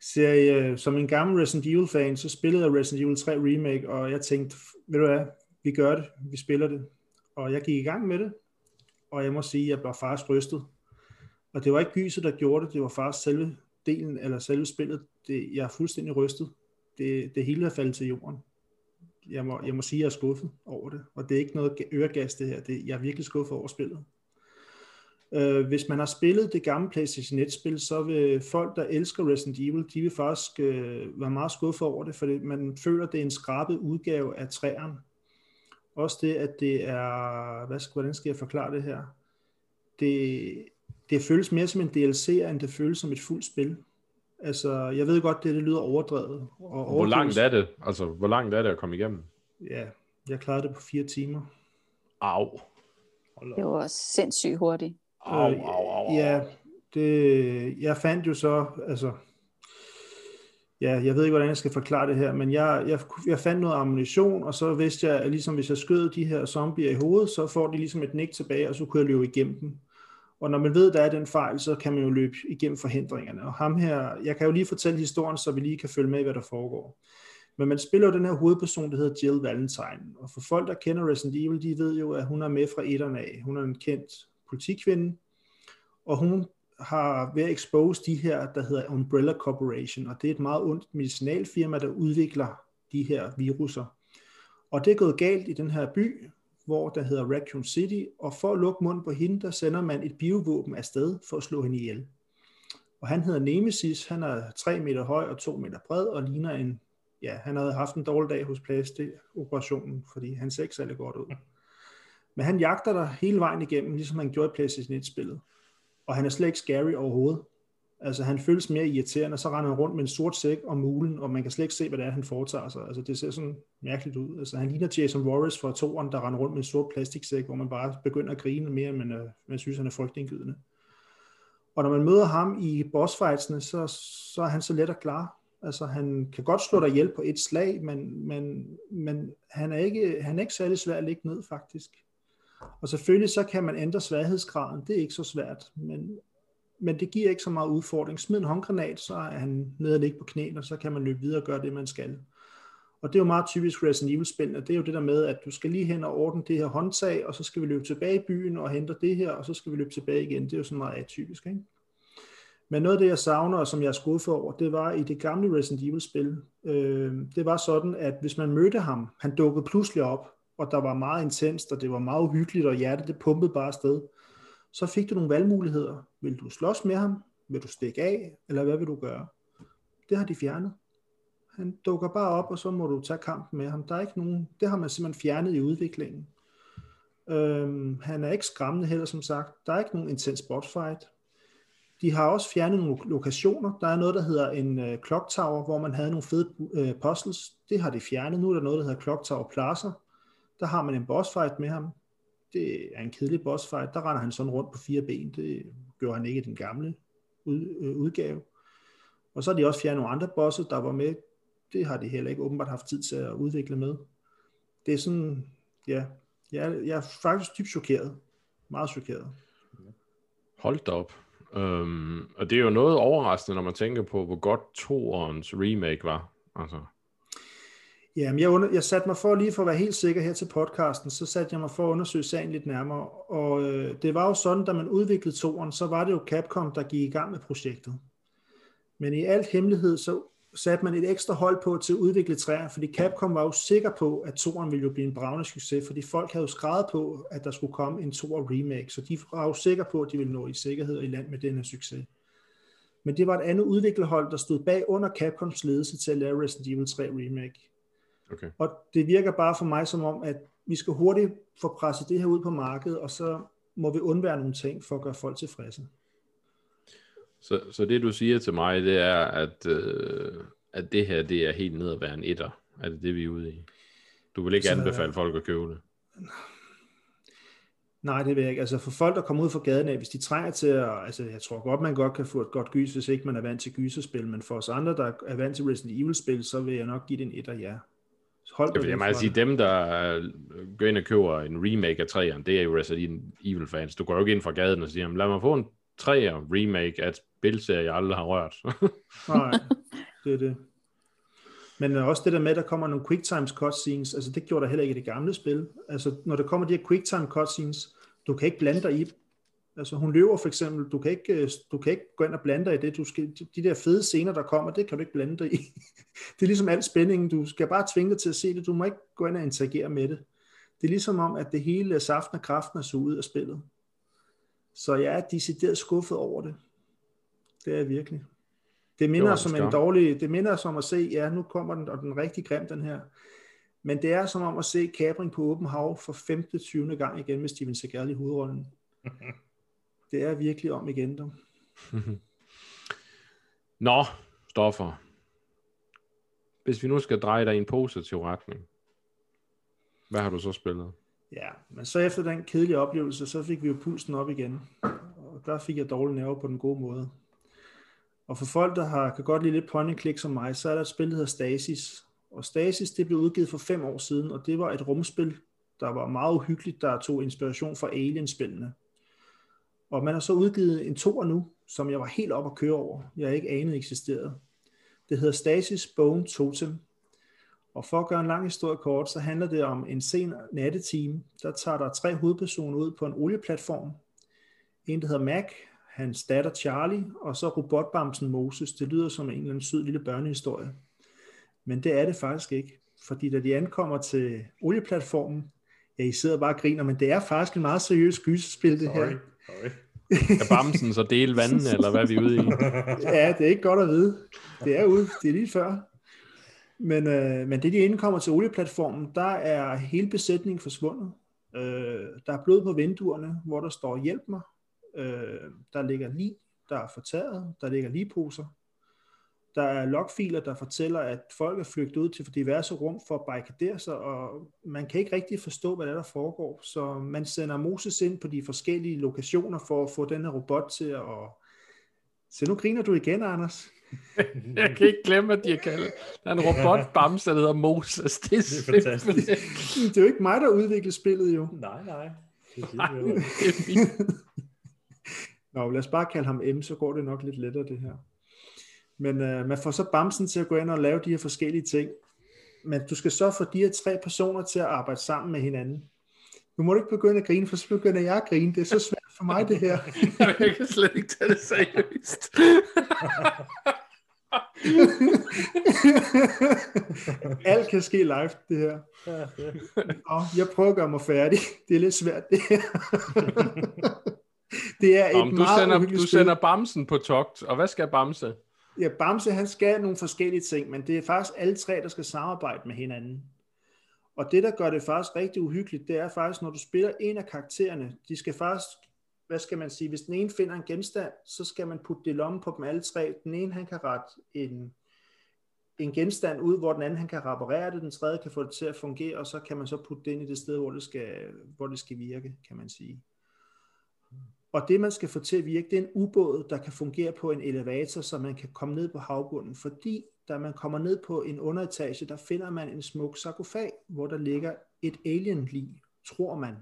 Så jeg, øh, som en gammel Resident Evil-fan, så spillede jeg Resident Evil 3 Remake, og jeg tænkte, ved du hvad, vi gør det, vi spiller det. Og jeg gik i gang med det, og jeg må sige, at jeg blev faktisk rystet. Og det var ikke gyset, der gjorde det, det var faktisk selve delen, eller selve spillet, det, jeg er fuldstændig rystet. Det, det hele er faldet til jorden. Jeg må, jeg må sige, at jeg er skuffet over det, og det er ikke noget øregas det her, det, jeg er virkelig skuffet over spillet. Øh, hvis man har spillet det gamle PlayStation 1-spil, så vil folk, der elsker Resident Evil, de vil faktisk øh, være meget skuffet over det, fordi man føler, det er en skrabet udgave af træerne. Også det, at det er, hvad skal, hvordan skal jeg forklare det her? Det, det føles mere som en DLC, end det føles som et fuldt spil. Altså, jeg ved godt, det, det lyder overdrevet. Og Hvor langt er det? Altså, hvor langt er det at komme igennem? Ja, jeg klarede det på fire timer. Au. Det var sindssygt hurtigt. Au, Øh, au, au, au. Ja, det, jeg fandt jo så, altså, ja, jeg ved ikke, hvordan jeg skal forklare det her, men jeg, jeg, jeg fandt noget ammunition, og så vidste jeg, at ligesom hvis jeg skød de her zombier i hovedet, så får de ligesom et nik tilbage, og så kunne jeg løbe igennem dem. Og når man ved, der er den fejl, så kan man jo løbe igennem forhindringerne. Og ham her, jeg kan jo lige fortælle historien, så vi lige kan følge med i, hvad der foregår. Men man spiller jo den her hovedperson, der hedder Jill Valentine. Og for folk, der kender Resident Evil, de ved jo, at hun er med fra etterne af. Hun er en kendt politikvinde, og hun har ved at expose de her, der hedder Umbrella Corporation, og det er et meget ondt medicinalfirma, der udvikler de her viruser. Og det er gået galt i den her by, hvor der hedder Raccoon City, og for at lukke munden på hende, der sender man et biovåben afsted for at slå hende ihjel. Og han hedder Nemesis, han er 3 meter høj og 2 meter bred, og ligner en, ja, han havde haft en dårlig dag hos plastikoperationen, fordi han ser ikke særlig godt ud. Men han jagter dig hele vejen igennem, ligesom han gjorde i PlayStation 1-spillet. Og han er slet ikke scary overhovedet. Altså han føles mere irriterende, så render han rundt med en sort sæk og mulen, og man kan slet ikke se, hvad det er, han foretager sig. Altså det ser sådan mærkeligt ud. Altså han ligner Jason Warris fra toren, der render rundt med en sort plastiksæk, hvor man bare begynder at grine mere, men øh, man synes, han er frygtindgydende. Og når man møder ham i bossfightsene, så, så er han så let at klare. Altså han kan godt slå dig ihjel på et slag, men, men, men han, er ikke, han er ikke særlig svær at ligge ned faktisk. Og selvfølgelig så kan man ændre sværhedsgraden, det er ikke så svært, men, men det giver ikke så meget udfordring. Smid en håndgranat, så er han nede og ligge på knæene, og så kan man løbe videre og gøre det, man skal. Og det er jo meget typisk Resident Evil-spil, og det er jo det der med, at du skal lige hen og ordne det her håndtag, og så skal vi løbe tilbage i byen og hente det her, og så skal vi løbe tilbage igen. Det er jo sådan meget atypisk, ikke? Men noget af det, jeg savner, og som jeg er skuffet over, det var i det gamle Resident Evil-spil. Øh, det var sådan, at hvis man mødte ham, han dukkede pludselig op, og der var meget intenst, og det var meget uhyggeligt, og hjertet det pumpede bare afsted, så fik du nogle valgmuligheder. Vil du slås med ham? Vil du stikke af? Eller hvad vil du gøre? Det har de fjernet. Han dukker bare op, og så må du tage kampen med ham. Der er ikke nogen, det har man simpelthen fjernet i udviklingen. Øhm, han er ikke skræmmende heller, som sagt. Der er ikke nogen intens botfight. De har også fjernet nogle lokationer. Der er noget, der hedder en øh, clock tower, hvor man havde nogle fede øh, puzzles. Det har de fjernet. Nu er der noget, der hedder clock tower plaza. Der har man en boss fight med ham. det er en kedelig boss fight. Der render han sådan rundt på fire ben. Det gjorde han ikke i den gamle ud, øh, udgave. Og så har de også fjernet nogle andre bosser, der var med. Det har de heller ikke åbenbart haft tid til at udvikle med. Det er sådan, ja, jeg er, jeg er faktisk dybt chokeret. Meget chokeret. Hold da op. Øhm, og det er jo noget overraskende, når man tænker på, hvor godt toerens remake var. Altså. Jamen, jeg, under, jeg satte mig for lige for at være helt sikker her til podcasten, så satte jeg mig for at undersøge sagen lidt nærmere. Og øh, det var jo sådan, da man udviklede toren, så var det jo Capcom, der gik i gang med projektet. Men i alt hemmelighed, så satte man et ekstra hold på til at udvikle træer, fordi Capcom var jo sikker på, at toren ville jo blive en bravende succes, fordi folk havde jo skrevet på, at der skulle komme en Tor remake, så de var jo sikre på, at de ville nå i sikkerhed i land med denne succes. Men det var et andet udviklerhold, der stod bag under Capcoms ledelse til at lave Resident Evil 3 remake. Okay. Og det virker bare for mig som om, at vi skal hurtigt få presset det her ud på markedet, og så må vi undvære nogle ting for at gøre folk tilfredse. Så, så det du siger til mig, det er, at, øh, at det her, det er helt ned at være en etter. Er det det, vi er ude i? Du vil ikke Så- anbefale folk at købe det? Nej, det vil jeg ikke. Altså for folk, der kommer ud fra gaden af, hvis de trænger til at, altså jeg tror godt, man godt kan få et godt gys, hvis ikke man er vant til gyserspil, men for os andre, der er vant til Resident Evil-spil, så vil jeg nok give det en etter, ja. Hold Jeg jeg meget fra sige, dem der øh, går ind og køber en remake af 3'eren, det er jo Resident Evil fans. Du går jo ikke ind fra gaden og siger, "Jamen, lad mig få en 3'er remake af et spilserie, jeg aldrig har rørt. Nej, det er det. Men også det der med, at der kommer nogle quicktime cutscenes, altså det gjorde der heller ikke i det gamle spil. Altså når der kommer de her quicktime cutscenes, du kan ikke blande dig i. Altså hun løber for eksempel, du kan ikke, øh, du kan ikke gå ind og blande dig i det. Du skal, de der fede scener, der kommer, det kan du ikke blande dig i. Det er ligesom al spændingen. Du skal bare tvinge dig til at se det. Du må ikke gå ind og interagere med det. Det er ligesom om, at det hele saften og kraften er så ud af spillet. Så jeg er decideret skuffet over det. Det er jeg virkelig. Det minder en som en dårlig, det minder som at se, ja, nu kommer den, og den er rigtig grim, den her. Men det er som om at se Kabring på åben hav for 15. 20. gang igen med Steven Seagal i hovedrollen. Det er virkelig om igen, dog. Nå, stoffer. Hvis vi nu skal dreje dig i en positiv retning, hvad har du så spillet? Ja, men så efter den kedelige oplevelse, så fik vi jo pulsen op igen. Og der fik jeg dårlige nerver på den gode måde. Og for folk, der har, kan godt lide lidt point click som mig, så er der et spil, der hedder Stasis. Og Stasis, det blev udgivet for fem år siden, og det var et rumspil, der var meget uhyggeligt, der tog inspiration fra Alien-spillene. Og man har så udgivet en toer nu, som jeg var helt op at køre over. Jeg ikke anede eksisterede. Det hedder Stasis Bone Totem. Og for at gøre en lang historie kort, så handler det om en sen nattetime. Der tager der tre hovedpersoner ud på en olieplatform. En, der hedder Mac, hans datter Charlie, og så robotbamsen Moses. Det lyder som en eller anden sød lille børnehistorie. Men det er det faktisk ikke. Fordi da de ankommer til olieplatformen, ja, I sidder bare og griner, men det er faktisk en meget seriøs gyserspil, det her. Sorry. Kan Bamsen så dele vandene, eller hvad er vi ude i? Ja, det er ikke godt at vide. Det er ude, det er lige før. Men, øh, men det de indkommer til olieplatformen, der er hele besætningen forsvundet. Øh, der er blod på vinduerne, hvor der står hjælp mig. Øh, der ligger lige, der er fortaget, der ligger ligeposer. Der er logfiler, der fortæller, at folk er flygtet ud til diverse rum for at barrikadere sig, og man kan ikke rigtig forstå, hvad der, er, der foregår. Så man sender Moses ind på de forskellige lokationer for at få den her robot til at... Så nu griner du igen, Anders. Jeg kan ikke glemme, at de har kaldt. Der er en robotbamse, der hedder Moses. Det er, Det er fantastisk. Det er jo ikke mig, der udvikler spillet jo. Nej, nej. Det vi jo. Det er fint. Nå, lad os bare kalde ham M, så går det nok lidt lettere det her. Men øh, man får så Bamsen til at gå ind og lave de her forskellige ting. Men du skal så få de her tre personer til at arbejde sammen med hinanden. Nu må du ikke begynde at grine, for så begynder jeg at grine. Det er så svært for mig, det her. Jeg kan slet ikke tage det seriøst. Alt kan ske live, det her. Og jeg prøver at gøre mig færdig. Det er lidt svært, det her. det er et Om du meget sender, du spil. sender Bamsen på togt, og hvad skal Bamse? Ja, Bamse han skal nogle forskellige ting, men det er faktisk alle tre, der skal samarbejde med hinanden. Og det, der gør det faktisk rigtig uhyggeligt, det er faktisk, når du spiller en af karaktererne, de skal faktisk, hvad skal man sige, hvis den ene finder en genstand, så skal man putte det i lommen på dem alle tre. Den ene, han kan rette en, en genstand ud, hvor den anden han kan reparere det, den tredje kan få det til at fungere, og så kan man så putte det ind i det sted, hvor det skal, hvor det skal virke, kan man sige. Og det, man skal få til at virke, det er en ubåd, der kan fungere på en elevator, så man kan komme ned på havbunden. Fordi da man kommer ned på en underetage, der finder man en smuk sarkofag, hvor der ligger et alien-lig, tror man.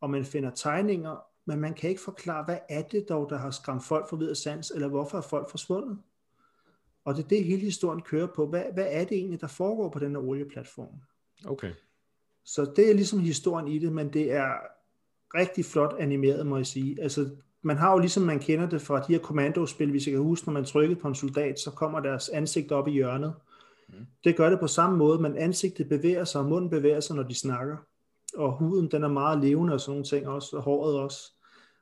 Og man finder tegninger, men man kan ikke forklare, hvad er det dog, der har skræmt folk for videre sans, eller hvorfor er folk forsvundet. Og det er det, hele historien kører på. Hvad, hvad er det egentlig, der foregår på den her olieplatform? Okay. Så det er ligesom historien i det, men det er rigtig flot animeret, må jeg sige. Altså, man har jo ligesom man kender det fra de her kommandospil, hvis jeg kan huske, når man trykker på en soldat, så kommer deres ansigt op i hjørnet. Mm. Det gør det på samme måde, men ansigtet bevæger sig, og munden bevæger sig, når de snakker. Og huden, den er meget levende og sådan nogle ting også, og håret også.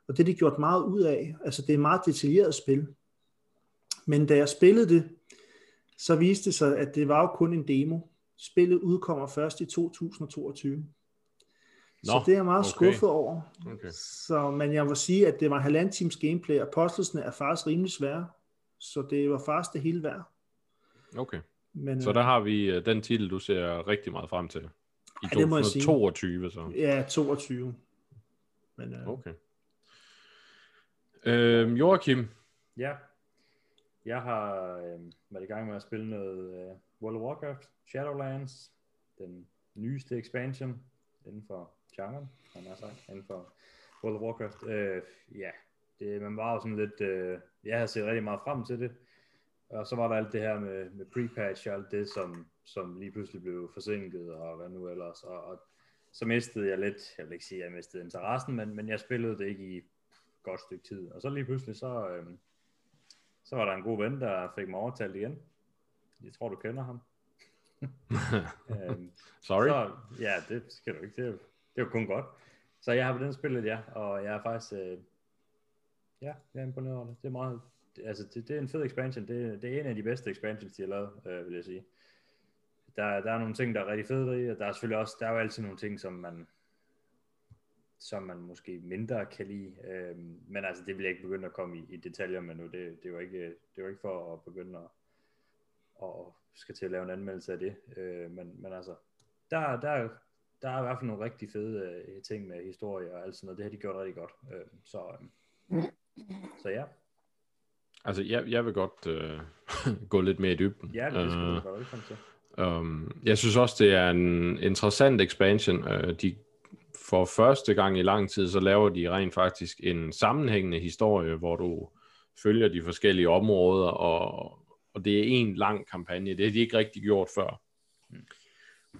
Og det er de gjort meget ud af. Altså, det er et meget detaljeret spil. Men da jeg spillede det, så viste det sig, at det var jo kun en demo. Spillet udkommer først i 2022. Nå, så det er jeg meget okay. skuffet over. Okay. Så, men jeg vil sige, at det var halvanden times gameplay, og postelsene er faktisk rimelig svære. Så det var faktisk det hele værd. Okay. Men, så der har vi uh, den titel, du ser rigtig meget frem til. I ja, 2022, så. Ja, 22. Men, uh... Okay. Øhm, Joachim. Ja. Jeg har øh, været i gang med at spille noget øh, World of Warcraft Shadowlands, den nyeste expansion inden for genren, han har sagt, inden for World of Warcraft. Øh, ja, det, man var jo sådan lidt, øh, jeg havde set rigtig meget frem til det, og så var der alt det her med, med pre-patch og alt det, som, som lige pludselig blev forsinket, og hvad nu ellers, og, og så mistede jeg lidt, jeg vil ikke sige, at jeg mistede interessen, men, men jeg spillede det ikke i godt stykke tid, og så lige pludselig så, øh, så var der en god ven, der fik mig overtalt igen. Jeg tror, du kender ham. øhm, Sorry? Så, ja, det skal du ikke. Er, det er jo kun godt. Så jeg har på den spillet, ja, og jeg er faktisk, øh, ja, jeg er imponeret over det. Det er meget, det, altså det, det, er en fed expansion. Det, det er en af de bedste expansions, de har lavet, øh, vil jeg sige. Der, der er nogle ting, der er rigtig fede i, og der er selvfølgelig også, der er jo altid nogle ting, som man, som man måske mindre kan lide. Øh, men altså, det vil jeg ikke begynde at komme i, i detaljer med nu. Det, det, var ikke, det var ikke for at begynde at, at skal til at lave en anmeldelse af det. Øh, men, men altså, der, der, der er i hvert fald nogle rigtig fede øh, ting med historie og alt sådan noget. Det har de gjort rigtig godt. Øh, så, øh, så ja. Altså, jeg, jeg vil godt øh, gå lidt mere i dybden. Ja, det skal du godt velkommen til. Um, jeg synes også, det er en interessant expansion. Uh, de for første gang i lang tid, så laver de rent faktisk en sammenhængende historie, hvor du følger de forskellige områder, og, og det er en lang kampagne. Det har de ikke rigtig gjort før. Mm.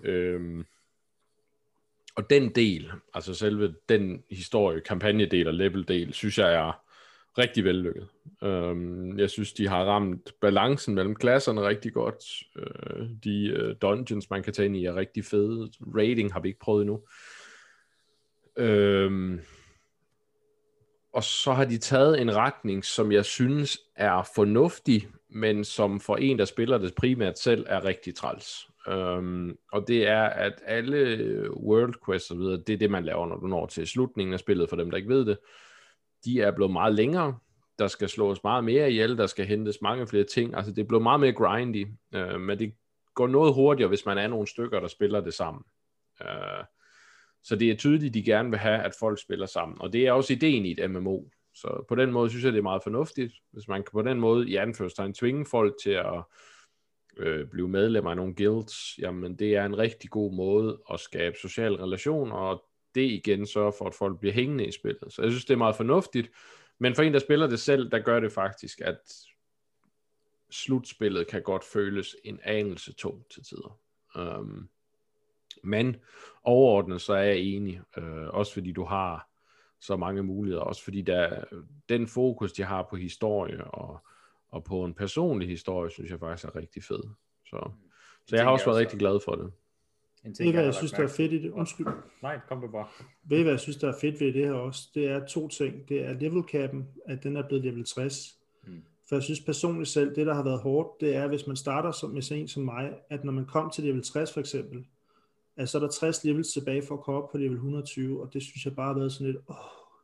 Øhm, og den del, altså selve den historie, kampagnedel og leveldel, synes jeg er rigtig vellykket. Øhm, jeg synes, de har ramt balancen mellem klasserne rigtig godt. Øh, de øh, dungeons, man kan tage ind i, er rigtig fede. Rating har vi ikke prøvet endnu. Øhm, og så har de taget en retning, som jeg synes er fornuftig, men som for en, der spiller det primært selv, er rigtig træls. Øhm, og det er, at alle World Quests og videre, det er det, man laver, når du når til slutningen af spillet, for dem, der ikke ved det. De er blevet meget længere. Der skal slås meget mere ihjel, der skal hentes mange flere ting. Altså, det er blevet meget mere grindy, øh, men det går noget hurtigere, hvis man er nogle stykker, der spiller det sammen. Øh, så det er tydeligt, de gerne vil have, at folk spiller sammen. Og det er også ideen i et MMO. Så på den måde synes jeg, det er meget fornuftigt, hvis man kan på den måde i anførstegn tvinge folk til at øh, blive medlemmer af nogle guilds. Jamen det er en rigtig god måde at skabe sociale relationer, og det igen sørger for, at folk bliver hængende i spillet. Så jeg synes, det er meget fornuftigt. Men for en, der spiller det selv, der gør det faktisk, at slutspillet kan godt føles en anelse tung til tider. Um, men overordnet så er jeg enig, øh, også fordi du har så mange muligheder, også fordi der, den fokus, de har på historie og, og på en personlig historie, synes jeg faktisk er rigtig fed. Så, så jeg har også været også, rigtig glad for det. En ting, ved hvad jeg, jeg synes, der er fedt i det? Undskyld. Nej, kom du bare. Ved hvad jeg synes, der er fedt ved det her også? Det er to ting. Det er level capen, at den er blevet level 60. Hmm. For jeg synes personligt selv, det der har været hårdt, det er, hvis man starter som, med sådan en som mig, at når man kom til level 60 for eksempel, at så er der 60 levels tilbage for at komme op på level 120, og det synes jeg bare har været sådan lidt, åh,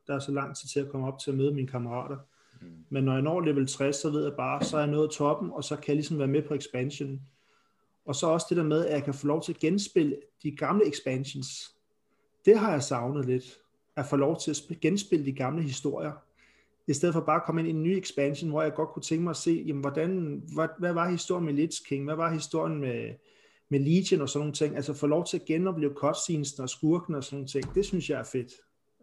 der er så lang tid til at komme op til at møde mine kammerater. Mm. Men når jeg når level 60, så ved jeg bare, så er jeg nået toppen, og så kan jeg ligesom være med på expansion. Og så også det der med, at jeg kan få lov til at genspille de gamle expansions. Det har jeg savnet lidt. At få lov til at genspille de gamle historier. I stedet for bare at komme ind i en ny expansion, hvor jeg godt kunne tænke mig at se, jamen, hvordan, hvad, hvad var historien med Lich King? Hvad var historien med, med Legion og sådan nogle ting? Altså få lov til at genopleve cutscenes og skurken og sådan nogle ting. Det synes jeg er fedt.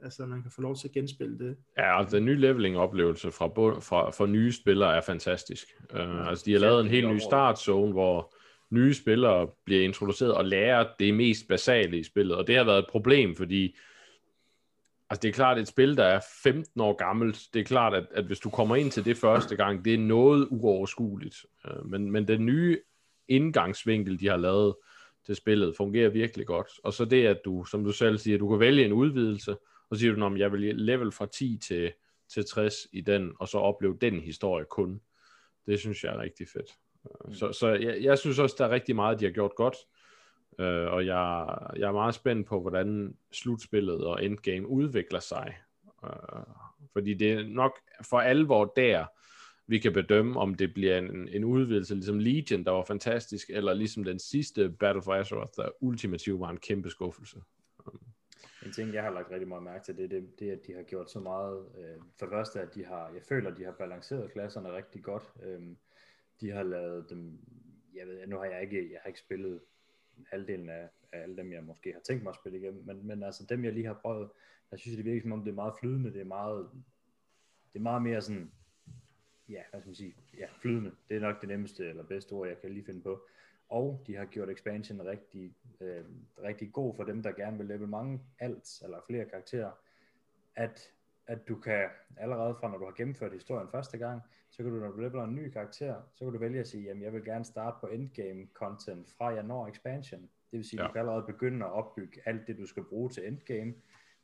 Altså, man kan få lov til at genspille det. Ja, altså den nye leveling-oplevelse fra, fra, fra nye spillere er fantastisk. Uh, altså, de har lavet en helt ny startzone, hvor nye spillere bliver introduceret og lærer det mest basale i spillet, og det har været et problem, fordi altså det er klart et spil, der er 15 år gammelt. Det er klart, at, at hvis du kommer ind til det første gang, det er noget uoverskueligt. Uh, men, men den nye indgangsvinkel, de har lavet til spillet, fungerer virkelig godt. Og så det, at du, som du selv siger, du kan vælge en udvidelse, så siger du, at jeg vil level fra 10 til, til 60 i den, og så opleve den historie kun. Det synes jeg er rigtig fedt. Mm. Så, så jeg, jeg synes også, der er rigtig meget, de har gjort godt. Uh, og jeg, jeg er meget spændt på, hvordan slutspillet og endgame udvikler sig. Uh, fordi det er nok for alvor der, vi kan bedømme, om det bliver en, en udvidelse, ligesom Legion, der var fantastisk, eller ligesom den sidste Battle for Azeroth, der ultimativt var en kæmpe skuffelse. En ting, jeg har lagt rigtig meget mærke til, det er, det, det, at de har gjort så meget. Øh, for det første, at de har, jeg føler, at de har balanceret klasserne rigtig godt. Øh, de har lavet dem, jeg ved, nu har jeg ikke, jeg har ikke spillet halvdelen af, af alle dem, jeg måske har tænkt mig at spille igennem, men, men altså dem, jeg lige har prøvet, jeg synes, det virker som om, det er meget flydende, det er meget, det er meget mere sådan, ja, hvad skal man sige, ja, flydende. Det er nok det nemmeste eller bedste ord, jeg kan lige finde på og de har gjort expansion rigtig, øh, rigtig god for dem, der gerne vil level mange alt, eller flere karakterer, at, at du kan allerede fra, når du har gennemført historien første gang, så kan du, når du leveler en ny karakter, så kan du vælge at sige, jamen jeg vil gerne starte på endgame content fra jeg når expansion. Det vil sige, ja. du kan allerede begynde at opbygge alt det, du skal bruge til endgame.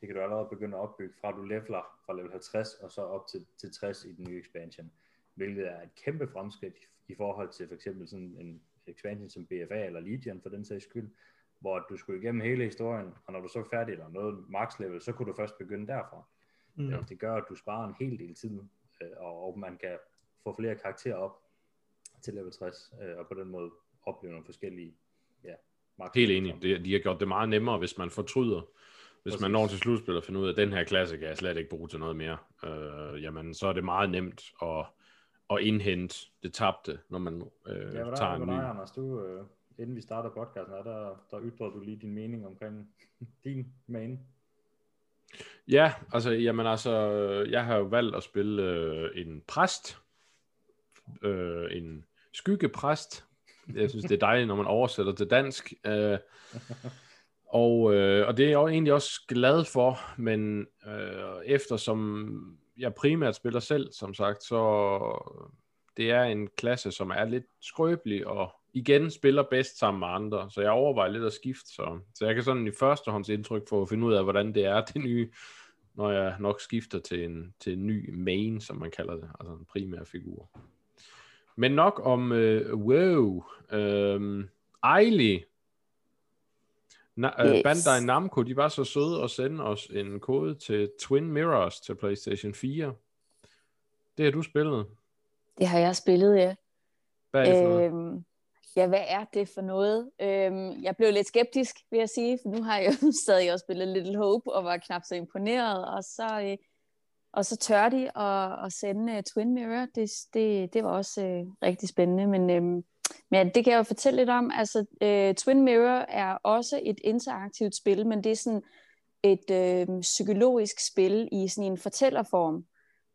Det kan du allerede begynde at opbygge fra du leveler fra level 50 og så op til, til 60 i den nye expansion. Hvilket er et kæmpe fremskridt i forhold til for eksempel sådan en expansion som BFA eller Legion for den sags skyld, hvor du skulle igennem hele historien, og når du så er færdig eller noget max level, så kunne du først begynde derfra. Mm. Ja, det gør, at du sparer en hel del tid, øh, og, og man kan få flere karakterer op til level 60, øh, og på den måde opleve nogle forskellige ja, max Helt enig. De, de har gjort det meget nemmere, hvis man fortryder. Hvis Præcis. man når til slutspil og finder ud af, at den her klasse kan jeg slet ikke bruge til noget mere, øh, jamen så er det meget nemt at at indhente det tabte, når man øh, ja, tager en ny. Ja, Anders, du, øh, inden vi starter podcasten, er der, der ytrede du lige din mening omkring din main. Ja, altså, jamen altså, jeg har jo valgt at spille øh, en præst, øh, en skyggepræst. Jeg synes, det er dejligt, når man oversætter til dansk. Øh, og, øh, og det er jeg egentlig også glad for, men øh, eftersom jeg primært spiller selv, som sagt, så øh, det er en klasse, som er lidt skrøbelig, og igen spiller bedst sammen med andre, så jeg overvejer lidt at skifte, så, så jeg kan sådan i førstehånds indtryk få at finde ud af, hvordan det er det nye, når jeg nok skifter til en, til en ny main, som man kalder det, altså en primær figur. Men nok om øh, WoW. Øh, Ejli, Na- øh, yes. Bandai Namco, de var så søde at sende os en kode til Twin Mirrors til PlayStation 4. Det har du spillet. Det har jeg spillet, ja. Hvad er det for øhm, noget? Ja, hvad er det for noget? Øhm, jeg blev lidt skeptisk, vil jeg sige, for nu har jeg jo stadig også spillet Little Hope, og var knap så imponeret, og så, øh, og så tør de at, at sende uh, Twin Mirror. Det, det, det var også øh, rigtig spændende, men øh, men det kan jeg jo fortælle lidt om. Altså, øh, Twin Mirror er også et interaktivt spil, men det er sådan et øh, psykologisk spil i sådan en fortællerform.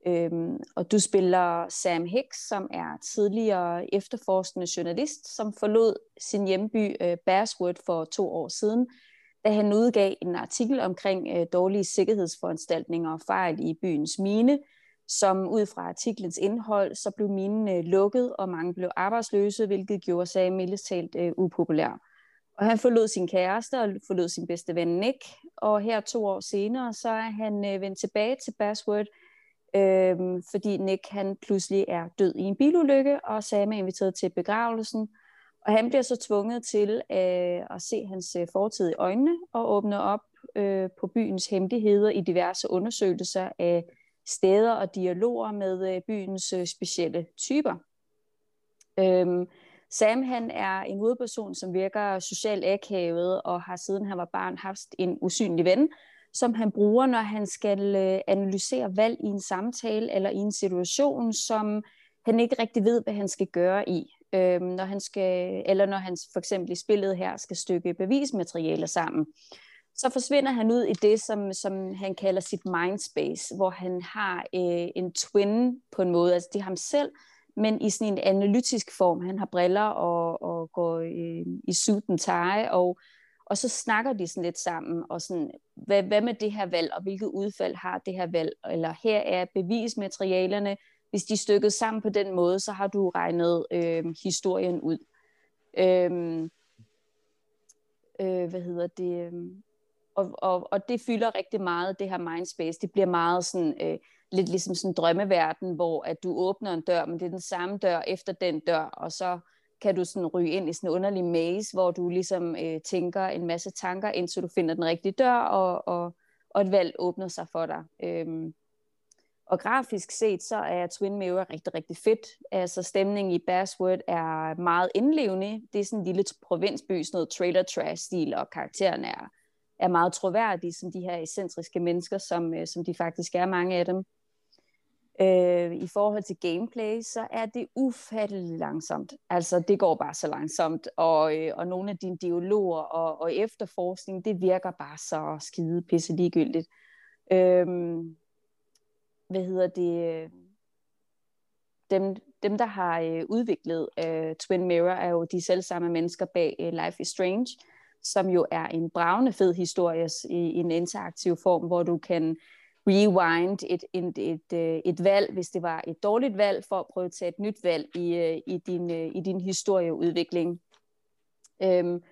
Øhm, og du spiller Sam Hicks, som er tidligere efterforskende journalist, som forlod sin hjemby øh, Basswood for to år siden, da han udgav en artikel omkring øh, dårlige sikkerhedsforanstaltninger og fejl i byens mine, som ud fra artiklens indhold, så blev minen øh, lukket, og mange blev arbejdsløse, hvilket gjorde sagen mildest talt øh, upopulær. Og han forlod sin kæreste og forlod sin bedste ven Nick, og her to år senere, så er han øh, vendt tilbage til Basswood, øh, fordi Nick han pludselig er død i en bilulykke, og Sam er inviteret til begravelsen. Og han bliver så tvunget til øh, at se hans øh, fortid i øjnene og åbne op øh, på byens hemmeligheder i diverse undersøgelser af steder og dialoger med øh, byens øh, specielle typer. Øhm, Sam han er en hovedperson, som virker socialt akavet og har siden han var barn haft en usynlig ven, som han bruger, når han skal øh, analysere valg i en samtale eller i en situation, som han ikke rigtig ved, hvad han skal gøre i. Øhm, når han skal, eller når han for eksempel i spillet her skal stykke bevismateriale sammen. Så forsvinder han ud i det, som, som han kalder sit mindspace, hvor han har øh, en twin på en måde. Altså det er ham selv, men i sådan en analytisk form. Han har briller og, og går i, i suit and tie, og, og så snakker de sådan lidt sammen, og sådan, hvad, hvad med det her valg, og hvilket udfald har det her valg, eller her er bevismaterialerne, hvis de er stykket sammen på den måde, så har du regnet øh, historien ud. Øh, øh, hvad hedder det? Øhm, og, og, og det fylder rigtig meget, det her mindspace. Det bliver meget sådan, øh, lidt ligesom sådan en drømmeverden, hvor at du åbner en dør, men det er den samme dør efter den dør, og så kan du sådan ryge ind i sådan en underlig maze, hvor du ligesom øh, tænker en masse tanker, indtil du finder den rigtige dør, og, og, og et valg åbner sig for dig. Øhm, og grafisk set, så er Twin Mirror rigtig, rigtig fedt. Altså stemningen i Basswood er meget indlevende. Det er sådan en lille provinsby, sådan noget trailer trash stil, og karaktererne er, er meget troværdige, som de her ekscentriske mennesker, som, øh, som de faktisk er, mange af dem. Øh, I forhold til gameplay, så er det ufatteligt langsomt. Altså, det går bare så langsomt, og, øh, og nogle af dine dialoger og, og efterforskning, det virker bare så skide pisse ligegyldigt. Øh, hvad hedder det? Dem, dem der har øh, udviklet øh, Twin Mirror, er jo de selv samme mennesker bag øh, Life is Strange, som jo er en bravende fed historie i, i en interaktiv form, hvor du kan rewind et, et, et, et, et valg, hvis det var et dårligt valg, for at prøve at tage et nyt valg i, øh, i, din, øh, i din historieudvikling. Øhm,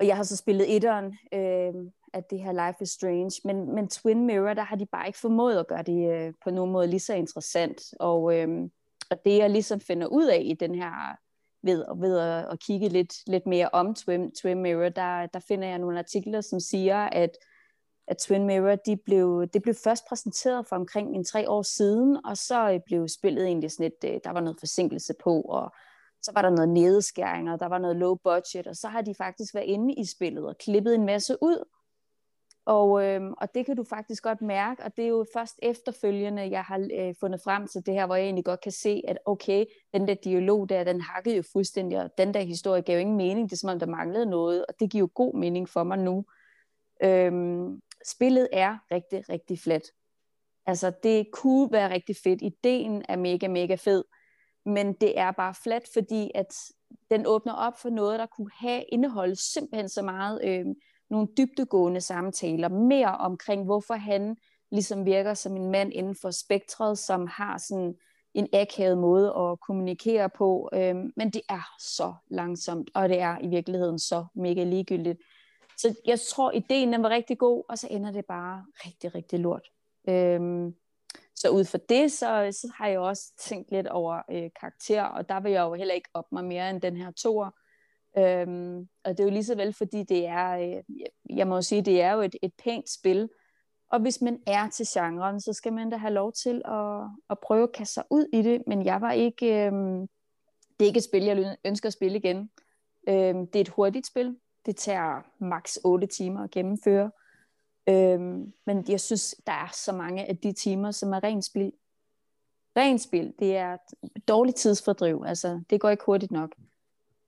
og jeg har så spillet etteren øhm, af det her Life is Strange, men, men Twin Mirror, der har de bare ikke formået at gøre det øh, på nogen måde lige så interessant. Og, øhm, og det jeg ligesom finder ud af i den her ved, ved at, at kigge lidt, lidt mere om Twin, Twin Mirror, der, der finder jeg nogle artikler, som siger, at at Twin Mirror, de blev, det blev først præsenteret for omkring en tre år siden, og så øh, blev spillet egentlig sådan et, øh, der var noget forsinkelse på, og så var der noget nedskæring, og der var noget low budget, og så har de faktisk været inde i spillet og klippet en masse ud. Og, øh, og det kan du faktisk godt mærke, og det er jo først efterfølgende, jeg har øh, fundet frem til det her, hvor jeg egentlig godt kan se, at okay, den der dialog der, den hakkede jo fuldstændig, og den der historie gav jo ingen mening, det er som om der manglede noget, og det giver jo god mening for mig nu. Øhm, spillet er rigtig, rigtig flat. Altså, det kunne være rigtig fedt. Ideen er mega, mega fed. Men det er bare flat, fordi at den åbner op for noget, der kunne have indeholdt simpelthen så meget øh, nogle dybtegående samtaler. Mere omkring, hvorfor han ligesom virker som en mand inden for spektret, som har sådan en akavet måde at kommunikere på. øhm, men det er så langsomt, og det er i virkeligheden så mega ligegyldigt. Så jeg tror, ideen den var rigtig god, og så ender det bare rigtig, rigtig lort. Øhm, så ud fra det, så, så har jeg også tænkt lidt over øh, karakter, og der vil jeg jo heller ikke op mig mere end den her toer. Øhm, og det er jo lige så vel, fordi det er, øh, jeg må jo sige, det er jo et, et pænt spil, og hvis man er til genren, så skal man da have lov til at, at prøve at kaste sig ud i det, men jeg var ikke, øh, det er ikke et spil, jeg ønsker at spille igen. Øh, det er et hurtigt spil, det tager maks 8 timer at gennemføre. Øhm, men jeg synes, der er så mange af de timer, som er ren spil. Ren spil, det er dårligt tidsfordriv. Altså, det går ikke hurtigt nok.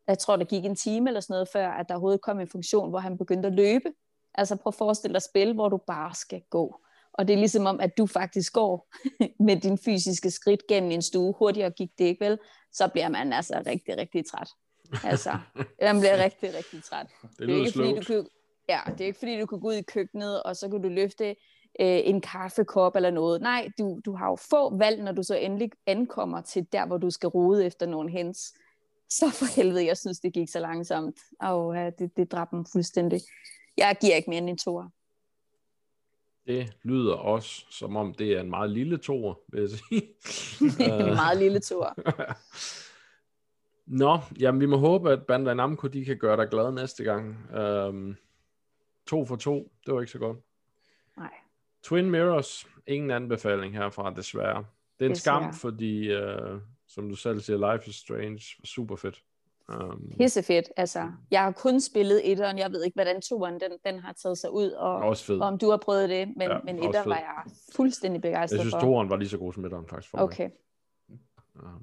Jeg tror, der gik en time eller sådan noget, før at der overhovedet kom en funktion, hvor han begyndte at løbe. Altså prøv at forestille dig spil, hvor du bare skal gå. Og det er ligesom om, at du faktisk går med din fysiske skridt gennem en stue. Hurtigere gik det ikke vel, så bliver man altså rigtig, rigtig træt. Altså, man bliver rigtig, rigtig træt. Det, det er ikke, fordi, du kan, ja, det er ikke fordi, du kan gå ud i køkkenet, og så kan du løfte øh, en kaffekop eller noget. Nej, du, du har jo få valg, når du så endelig ankommer til der, hvor du skal rode efter nogle hens. Så for helvede, jeg synes, det gik så langsomt. Og ja, det, det dræbte dem fuldstændig. Jeg giver ikke mere end en toer. Det lyder også, som om det er en meget lille toer, vil jeg sige. en meget lille toer. Nå, jamen vi må håbe, at Bandai Namco, de kan gøre dig glad næste gang. Um, to for to, det var ikke så godt. Nej. Twin Mirrors, ingen anbefaling herfra, desværre. Det er en Desværre. skam, fordi, uh, som du selv siger, Life is Strange, super fedt. Um, Pissefedt. Altså, jeg har kun spillet etteren. Jeg ved ikke, hvordan toeren den, den har taget sig ud, og, også fed. og om du har prøvet det. Men, Ja, ja, men etteren var jeg fuldstændig Jeg begejstret synes, for. toeren var lige så god som etteren, faktisk. For mig. Okay, Um,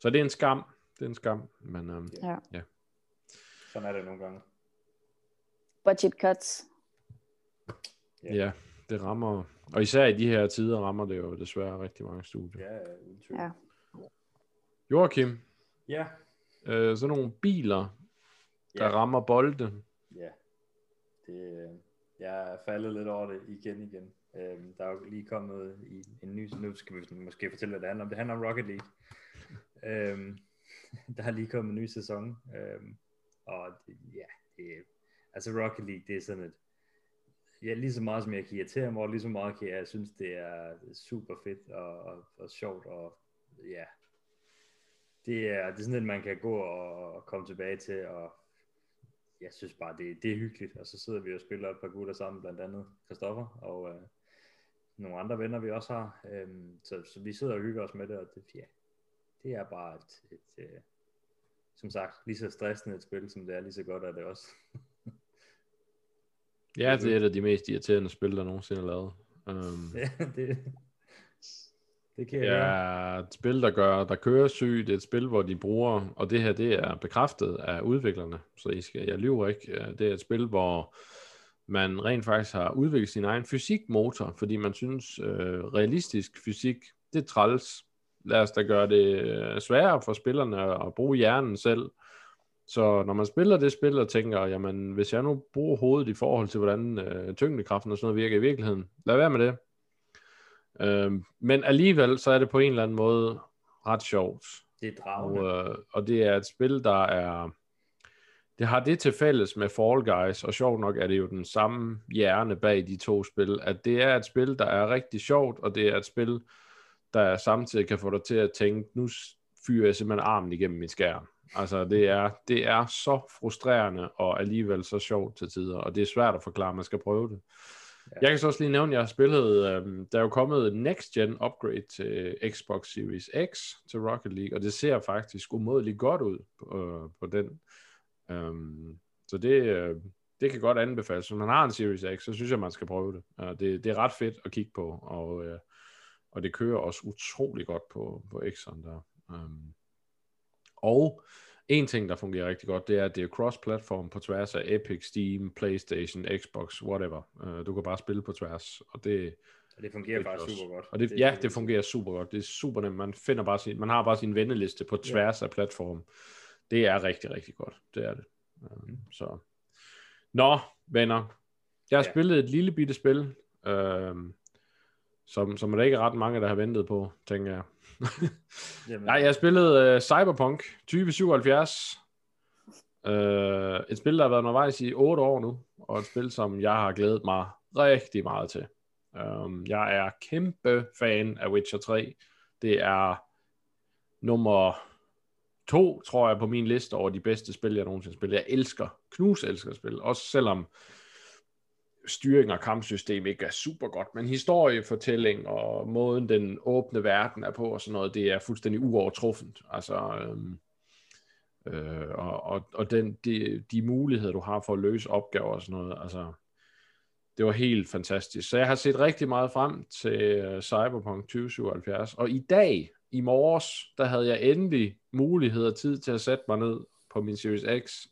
så det er en skam. Det er en skam. Men um, ja. Sådan er det nogle gange. Budget cuts. Ja. ja, det rammer... Og især i de her tider rammer det jo desværre rigtig mange studier. Ja. Ja. Joachim, Ja. øh, sådan nogle biler, der Ja. rammer bolde. Ja. Det, øh, jeg er faldet lidt over det igen igen. Øhm, der er jo lige kommet i en ny, nu skal vi måske fortælle, hvad det handler om. Det handler om Rocket League. Øhm, der er lige kommet en ny sæson. Øhm, og det, ja, det, altså Rocket League, det er sådan et, ja, lige så meget som jeg kan irritere mig over, lige så meget kan jeg synes, det er super fedt og, og, og sjovt, og ja, det er, det er sådan et, man kan gå og, komme tilbage til, og jeg synes bare, det, det er hyggeligt, og så sidder vi og spiller et par gutter sammen, blandt andet Christoffer, og øh, nogle andre venner, vi også har, øhm, så, så vi sidder og hygger os med det, og det, ja, det er bare et, et, et, som sagt, lige så stressende et spil, som det er, lige så godt er det også. Ja, det er et af de mest irriterende spil, der nogensinde er lavet. Um, ja, det, det kan Det jeg er et spil, der gør, der kører sygt. Det er et spil, hvor de bruger, og det her, det er bekræftet af udviklerne, så I skal, jeg lyver ikke. Det er et spil, hvor man rent faktisk har udviklet sin egen fysikmotor, fordi man synes, øh, realistisk fysik, det er træls. Lad os da gøre det øh, sværere for spillerne at bruge hjernen selv. Så når man spiller det spil og tænker, jamen hvis jeg nu bruger hovedet i forhold til, hvordan øh, tyngdekraften og sådan noget virker i virkeligheden, lad være med det. Øhm, men alligevel, så er det på en eller anden måde ret sjovt. Det er Og, dragende. øh, og det er et spil, der er... Det har det til fælles med Fall Guys, og sjovt nok er det jo den samme hjerne bag de to spil, at det er et spil, der er rigtig sjovt, og det er et spil, der samtidig kan få dig til at tænke, nu fyrer jeg simpelthen armen igennem min skærm. Altså, det er, det er så frustrerende, og alligevel så sjovt til tider, og det er svært at forklare, man skal prøve det. Jeg kan så også lige nævne, at jeg har spillet, øhm, der er jo kommet next gen upgrade til Xbox Series X til Rocket League, og det ser faktisk umådeligt godt ud på, øh, på den. Øhm, så det, øh, det kan godt anbefales. Hvis man har en Series X, så synes jeg, man skal prøve det. Øh, det, det er ret fedt at kigge på, og, øh, og det kører også utrolig godt på, på X'eren der. Øhm, og en ting, der fungerer rigtig godt, det er, at det er cross-platform på tværs af Epic, Steam, Playstation, Xbox, whatever. Uh, du kan bare spille på tværs, og det, Og det fungerer det faktisk også- super godt. og det, det ja, det fungerer super godt. Det er super nemt. Man finder bare sin, man har bare sin venneliste på tværs af platformen. Det er rigtig, rigtig godt. Det er det. Um, så. Nå, venner. Jeg har Ja. spillet et lille bitte spil, øhm, som, som der ikke er ret mange, der har ventet på, tænker jeg. Jamen, Nej, jeg har spillet uh, Cyberpunk 2077. Uh, øh, et spil, der har været undervejs i 8 år nu, og et spil, som jeg har glædet mig rigtig meget til. Um, jeg er kæmpe fan af Witcher 3. Det er nummer to, tror jeg, på min liste over de bedste spil, jeg nogensinde har spillet. Jeg elsker, knus elsker at spille, også selvom styring og kampsystem ikke er super godt, men historiefortælling og måden den åbne verden er på og sådan noget, det er fuldstændig uovertruffent. Altså, øhm, øh, og, og, og den, de, de muligheder, du har for at løse opgaver og sådan noget, altså, det var helt fantastisk. Så jeg har set rigtig meget frem til øh, Cyberpunk 2077, og i dag, i morges, der havde jeg endelig mulighed og tid til at sætte mig ned på min Series X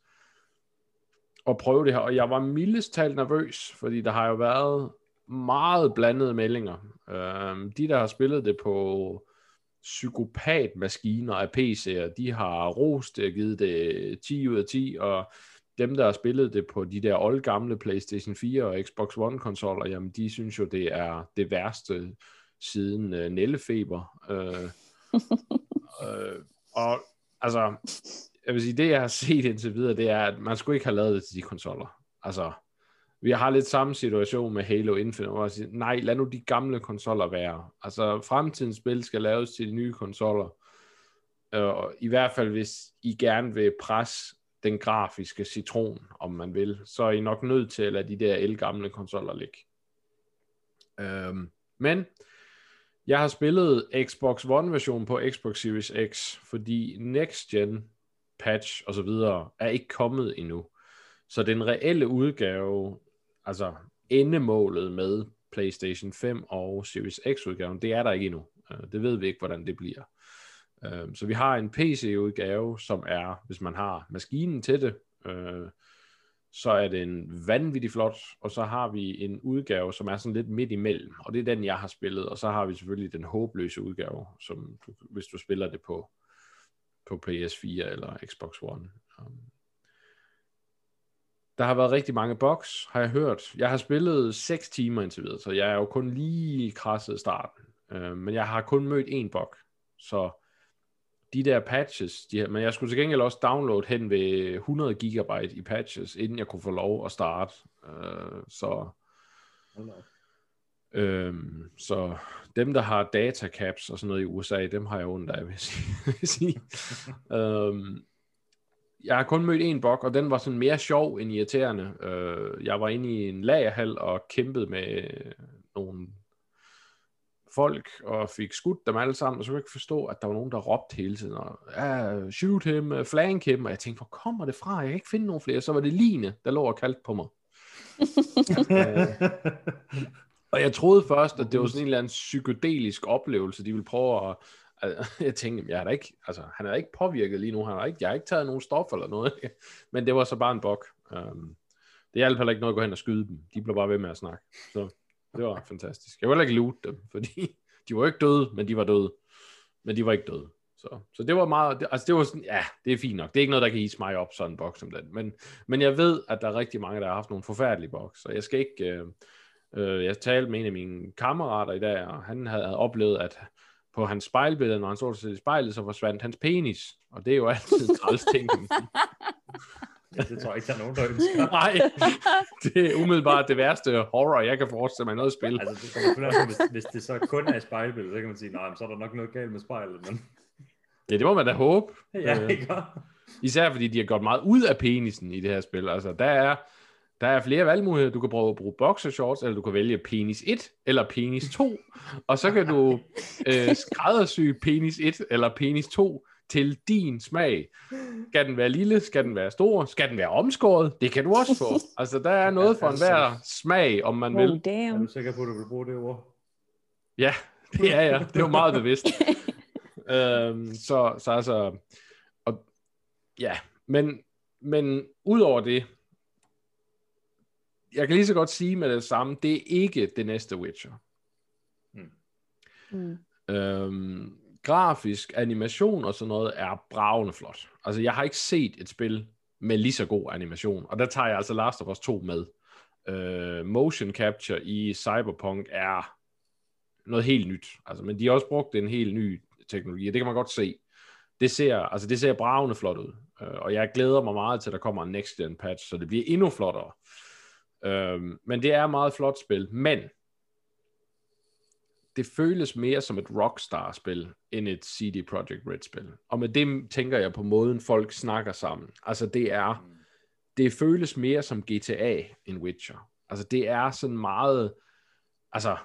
og prøve det her, og jeg var mildest talt nervøs, fordi der har jo været meget blandede meldinger. Øhm, de, der har spillet det på psykopatmaskiner af PC'er, de har rost det og givet det 10 ud af 10, og dem, der har spillet det på de der oldgamle PlayStation 4 og Xbox One konsoller, jamen de synes jo, det er det værste siden uh, Nellefeber. Øh, øh, og altså, jeg vil sige, det jeg har set indtil videre, det er, at man skulle ikke have lavet det til de konsoller. Altså, vi har lidt samme situation med Halo Infinite, hvor jeg siger, nej, lad nu de gamle konsoller være. Altså, fremtidens spil skal laves til de nye konsoller. Øh, og i hvert fald, hvis I gerne vil presse den grafiske citron, om man vil, så er I nok nødt til at lade de der elgamle konsoller ligge. Øhm, men jeg har spillet Xbox One version på Xbox Series X, fordi Next Gen patch og så videre, er ikke kommet endnu. Så den reelle udgave, altså endemålet med PlayStation 5 og Series X udgaven, det er der ikke endnu. Øh, det ved vi ikke, hvordan det bliver. Øh, så vi har en PC-udgave, som er, hvis man har maskinen til det, øh, så er den vanvittigt flot, og så har vi en udgave, som er sådan lidt midt imellem, og det er den, jeg har spillet, og så har vi selvfølgelig den håbløse udgave, som du, hvis du spiller det på, på PS4 eller Xbox One. Um, der har været rigtig mange bugs, har jeg hørt. Jeg har spillet 6 timer indtil videre, så jeg er jo kun lige krasset starten. Uh, men jeg har kun mødt en bug, så de der patches, de her, men jeg skulle til gengæld også downloade hen ved 100 gigabyte i patches, inden jeg kunne få lov at starte. Uh, så, øhm, så dem, der har data caps og sådan noget i USA, dem har jeg ondt af, vil jeg sige. øhm, jeg har kun mødt en bug, og den var sådan mere sjov end irriterende. Uh, jeg var inde i en lagerhal og kæmpede med nogle folk og fik skudt dem alle sammen, og så kunne jeg ikke forstå, at der var nogen, der råbte hele tiden, og, ja, shoot him, flank him, og jeg tænkte, hvor kommer det fra? Jeg kan ikke finde nogen flere. Så var det Line, der lå og kaldte på mig. øh, og jeg troede først, at det var sådan en eller anden psykedelisk oplevelse, de ville prøve at, jeg tænkte, jeg er da ikke, altså, han er ikke påvirket lige nu, han har ikke, jeg har ikke taget nogen stof eller noget, men det var så bare en bok. Um, det hjalp heller ikke noget at gå hen og skyde dem, de blev bare ved med at snakke. Så det var fantastisk. Jeg ville ikke loot dem, fordi de var ikke døde, men de var døde. Men de var ikke døde. Så, så det var meget, det, altså det var sådan, ja, det er fint nok. Det er ikke noget, der kan hisse mig op, sådan en boks som den. Men, men jeg ved, at der er rigtig mange, der har haft nogle forfærdelige boks, så jeg skal ikke, øh, øh, jeg talte med en af mine kammerater i dag, og han havde oplevet, at på hans spejlbillede, når han så sig i spejlet, så forsvandt hans penis. Og det er jo altid en træls ting. Ja, det tror jeg ikke, der er nogen, der ønsker. Nej, det er umiddelbart det værste horror, jeg kan forestille mig noget spil. Altså, det kommer hvis, hvis det så kun er et spejlbillede, så kan man sige, nej, så er der nok noget galt med spejlet. Men... Ja, det må man da håbe. Ja, ikke? Især fordi de har gået meget ud af penisen i det her spil. Altså, der er, der er flere valgmuligheder. Du kan prøve at bruge boxershorts, eller du kan vælge penis 1 eller penis 2. Og så kan du øh, skræddersy penis 1 eller penis 2 til din smag. Skal den være lille? Skal den være stor? Skal den være omskåret? Det kan du også få. Altså, der er noget for enhver smag, om man vil. Oh, damn. Er du sikker på, at du vil bruge det ord? Ja, det er jeg. Det er jo meget bevidst. øhm, så, så altså, og, ja, men, men udover det, jeg kan lige så godt sige med det samme, det er ikke det næste Witcher. Mm. Mm. Øhm, grafisk animation og sådan noget er bravende flot. Altså, jeg har ikke set et spil med lige så god animation, og der tager jeg altså Last of Us 2 med. Uh, motion capture i Cyberpunk er noget helt nyt. Altså, men de har også brugt en helt ny teknologi, og det kan man godt se. Det ser, altså, det ser bravende flot ud, uh, og jeg glæder mig meget til, at der kommer en next gen patch, så det bliver endnu flottere. Øhm, men det er et meget flot spil, men det føles mere som et Rockstar-spil, end et CD Projekt Red-spil. Og med det tænker jeg på måden, folk snakker sammen. Altså det er, det føles mere som GTA end Witcher. Altså det er sådan meget, altså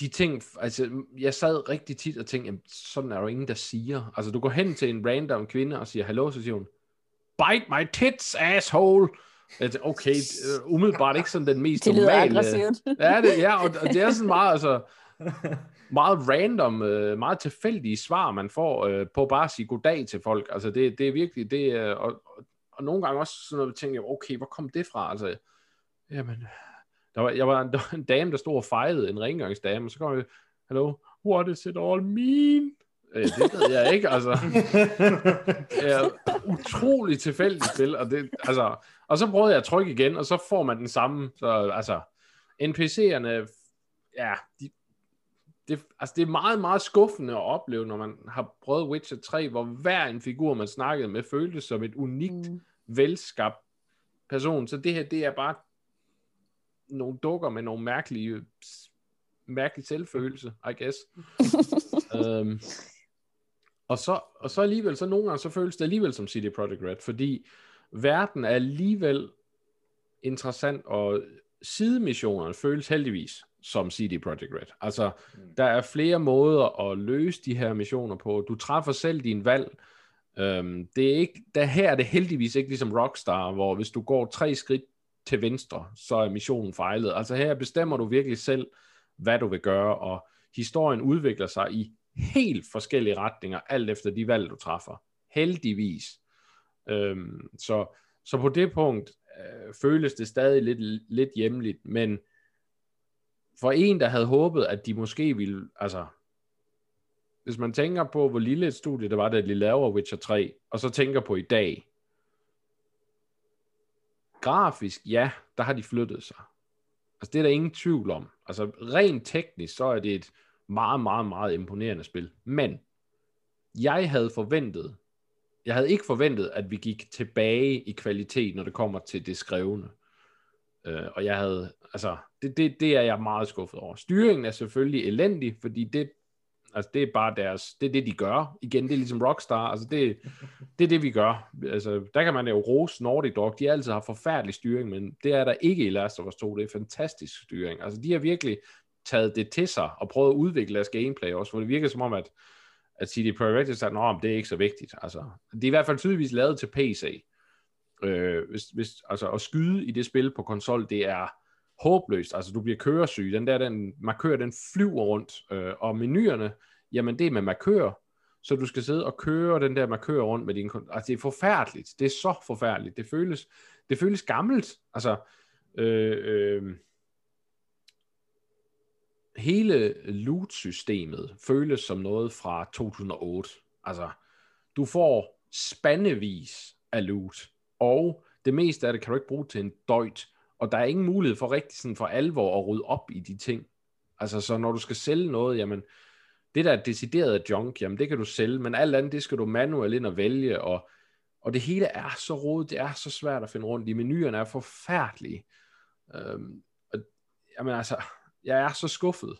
de ting, altså jeg sad rigtig tit og tænkte, jamen, sådan er der ingen, der siger. Altså du går hen til en random kvinde og siger, hallo, så siger hun, bite my tits, asshole. At, okay, øh, umiddelbart ikke sådan den mest det normale. aggressivt. ja, det, ja, og, og det er sådan meget, altså, meget random, øh, meget tilfældige svar, man får øh, på bare at sige goddag til folk. Altså, det, det er virkelig, det er, og, og, og nogle gange også sådan noget, tænker jeg, okay, hvor kom det fra? Altså, jamen, der var, jeg var, der var en dame, der stod og fejede, en rengøringsdame, og så kom jeg, hello, what does it all mean? Øh, det ved jeg ikke, altså. Ja, utroligt tilfældigt spil, og, det, altså, og så prøvede jeg at trykke igen, og så får man den samme, så altså, NPC'erne, ja, de, det, altså det er meget, meget skuffende at opleve, når man har prøvet Witcher 3, hvor hver en figur, man snakkede med, føltes som et unikt, mm. velskabt person. Så det her, det er bare nogle dukker med nogle mærkelige, mærkelige selvfølelse, I guess. um, og så, og så alligevel, så nogle gange, så føles det alligevel som CD Projekt Red, fordi verden er alligevel interessant, og sidemissionerne føles heldigvis som CD Projekt Red. Altså, mm. der er flere måder at løse de her missioner på. Du træffer selv din valg. Øhm, det er ikke, der her er det heldigvis ikke ligesom Rockstar, hvor hvis du går tre skridt til venstre, så er missionen fejlet. Altså her bestemmer du virkelig selv, hvad du vil gøre, og historien udvikler sig i helt forskellige retninger, alt efter de valg, du træffer. Heldigvis. Øhm, så, så på det punkt øh, føles det stadig lidt, lidt hjemligt, men for en, der havde håbet, at de måske ville, altså, hvis man tænker på, hvor lille et studie det var, da de lavede Witcher 3, og så tænker på i dag, grafisk, ja, der har de flyttet sig. Altså, det er der ingen tvivl om. Altså, rent teknisk, så er det et meget, meget, meget imponerende spil. Men, jeg havde forventet, jeg havde ikke forventet, at vi gik tilbage i kvalitet, når det kommer til det skrevne. Øh, og jeg havde, altså, det, det, det er jeg meget skuffet over. Styringen er selvfølgelig elendig, fordi det, altså, det er bare deres, det er det, de gør. Igen, det er ligesom Rockstar, altså det, det er det, vi gør. Altså, der kan man jo rose Nordic Dog, de har altid har forfærdelig styring, men det er der ikke i Last of Us 2, det er fantastisk styring. Altså, de har virkelig taget det til sig, og prøvet at udvikle deres gameplay også, hvor det virker som om, at, at CD Projekt Red sagde, at det er ikke så vigtigt. Altså, det er i hvert fald tydeligvis lavet til PC. Øh, hvis, hvis, altså at skyde i det spil på konsol, det er håbløst. Altså du bliver køresyg. Den der, den markør, den flyver rundt. Øh, og menuerne, jamen det er med markør. Så du skal sidde og køre den der markør rundt med din... Altså det er forfærdeligt. Det er så forfærdeligt. Det føles, det føles gammelt. Altså, øh, øh, hele loot-systemet føles som noget fra 2008. Altså, du får spandevis af loot og det meste af det kan du ikke bruge til en døjt, og der er ingen mulighed for rigtig sådan for alvor at rydde op i de ting. Altså, så når du skal sælge noget, jamen, det der deciderede decideret junk, jamen, det kan du sælge, men alt andet, det skal du manuelt ind og vælge, og, og det hele er så rodet, det er så svært at finde rundt i. Menuerne er forfærdelige. Øhm, og, jamen altså, jeg er så skuffet.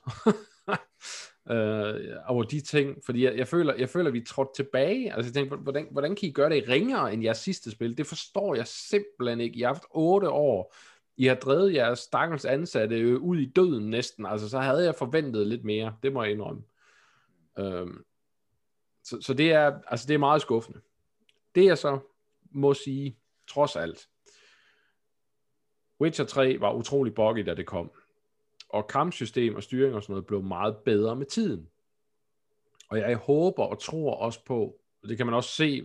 øh, over de ting, fordi jeg, jeg, føler, jeg føler, at vi trådt tilbage. Altså jeg tænker, hvordan, hvordan kan I gøre det ringere end jeres sidste spil? Det forstår jeg simpelthen ikke. I har haft otte år. I har drevet jeres stakkels ansatte øh, ud i døden næsten. Altså så havde jeg forventet lidt mere. Det må jeg indrømme. Øh, så, så det er, altså det er meget skuffende. Det jeg så må sige, trods alt, Witcher 3 var utrolig buggy, da det kom og kampsystem og styring og sådan noget blev meget bedre med tiden. Og jeg håber og tror også på, og det kan man også se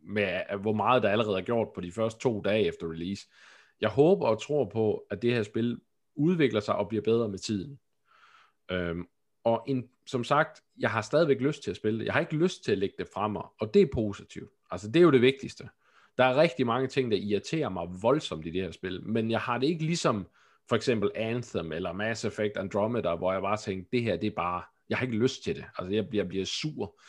med, hvor meget der allerede er gjort på de første to dage efter release. Jeg håber og tror på, at det her spil udvikler sig og bliver bedre med tiden. Øhm, og en, som sagt, jeg har stadigvæk lyst til at spille det. Jeg har ikke lyst til at lægge det frem mig, og det er positivt. Altså, det er jo det vigtigste. Der er rigtig mange ting, der irriterer mig voldsomt i det her spil, men jeg har det ikke ligesom for eksempel Anthem eller Mass Effect Andromeda, hvor jeg bare tænkte, det her, det er bare, jeg har ikke lyst til det. Altså, jeg, jeg bliver sur.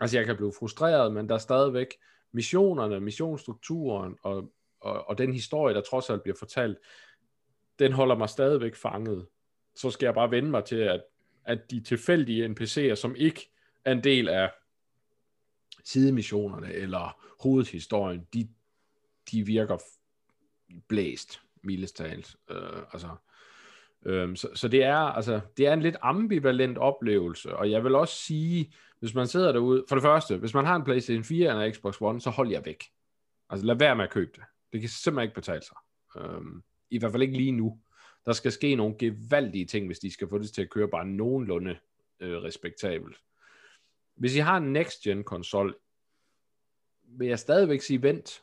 Altså, jeg kan blive frustreret, men der er stadigvæk missionerne, missionsstrukturen og, og, og den historie, der trods alt bliver fortalt, den holder mig stadigvæk fanget. Så skal jeg bare vende mig til, at, at de tilfældige NPC'er, som ikke er en del af sidemissionerne eller hovedhistorien, de, de virker blæst milestalt. Øh, altså, øh, så, så det er altså det er en lidt ambivalent oplevelse, og jeg vil også sige, hvis man sidder derude, for det første, hvis man har en PlayStation 4 eller en Xbox One, så hold jer væk. Altså lad være med at købe det. Det kan simpelthen ikke betale sig. Øh, I hvert fald ikke lige nu. Der skal ske nogle gevaldige ting, hvis de skal få det til at køre bare nogenlunde øh, respektabelt. Hvis I har en next-gen konsol, vil jeg stadigvæk sige vent.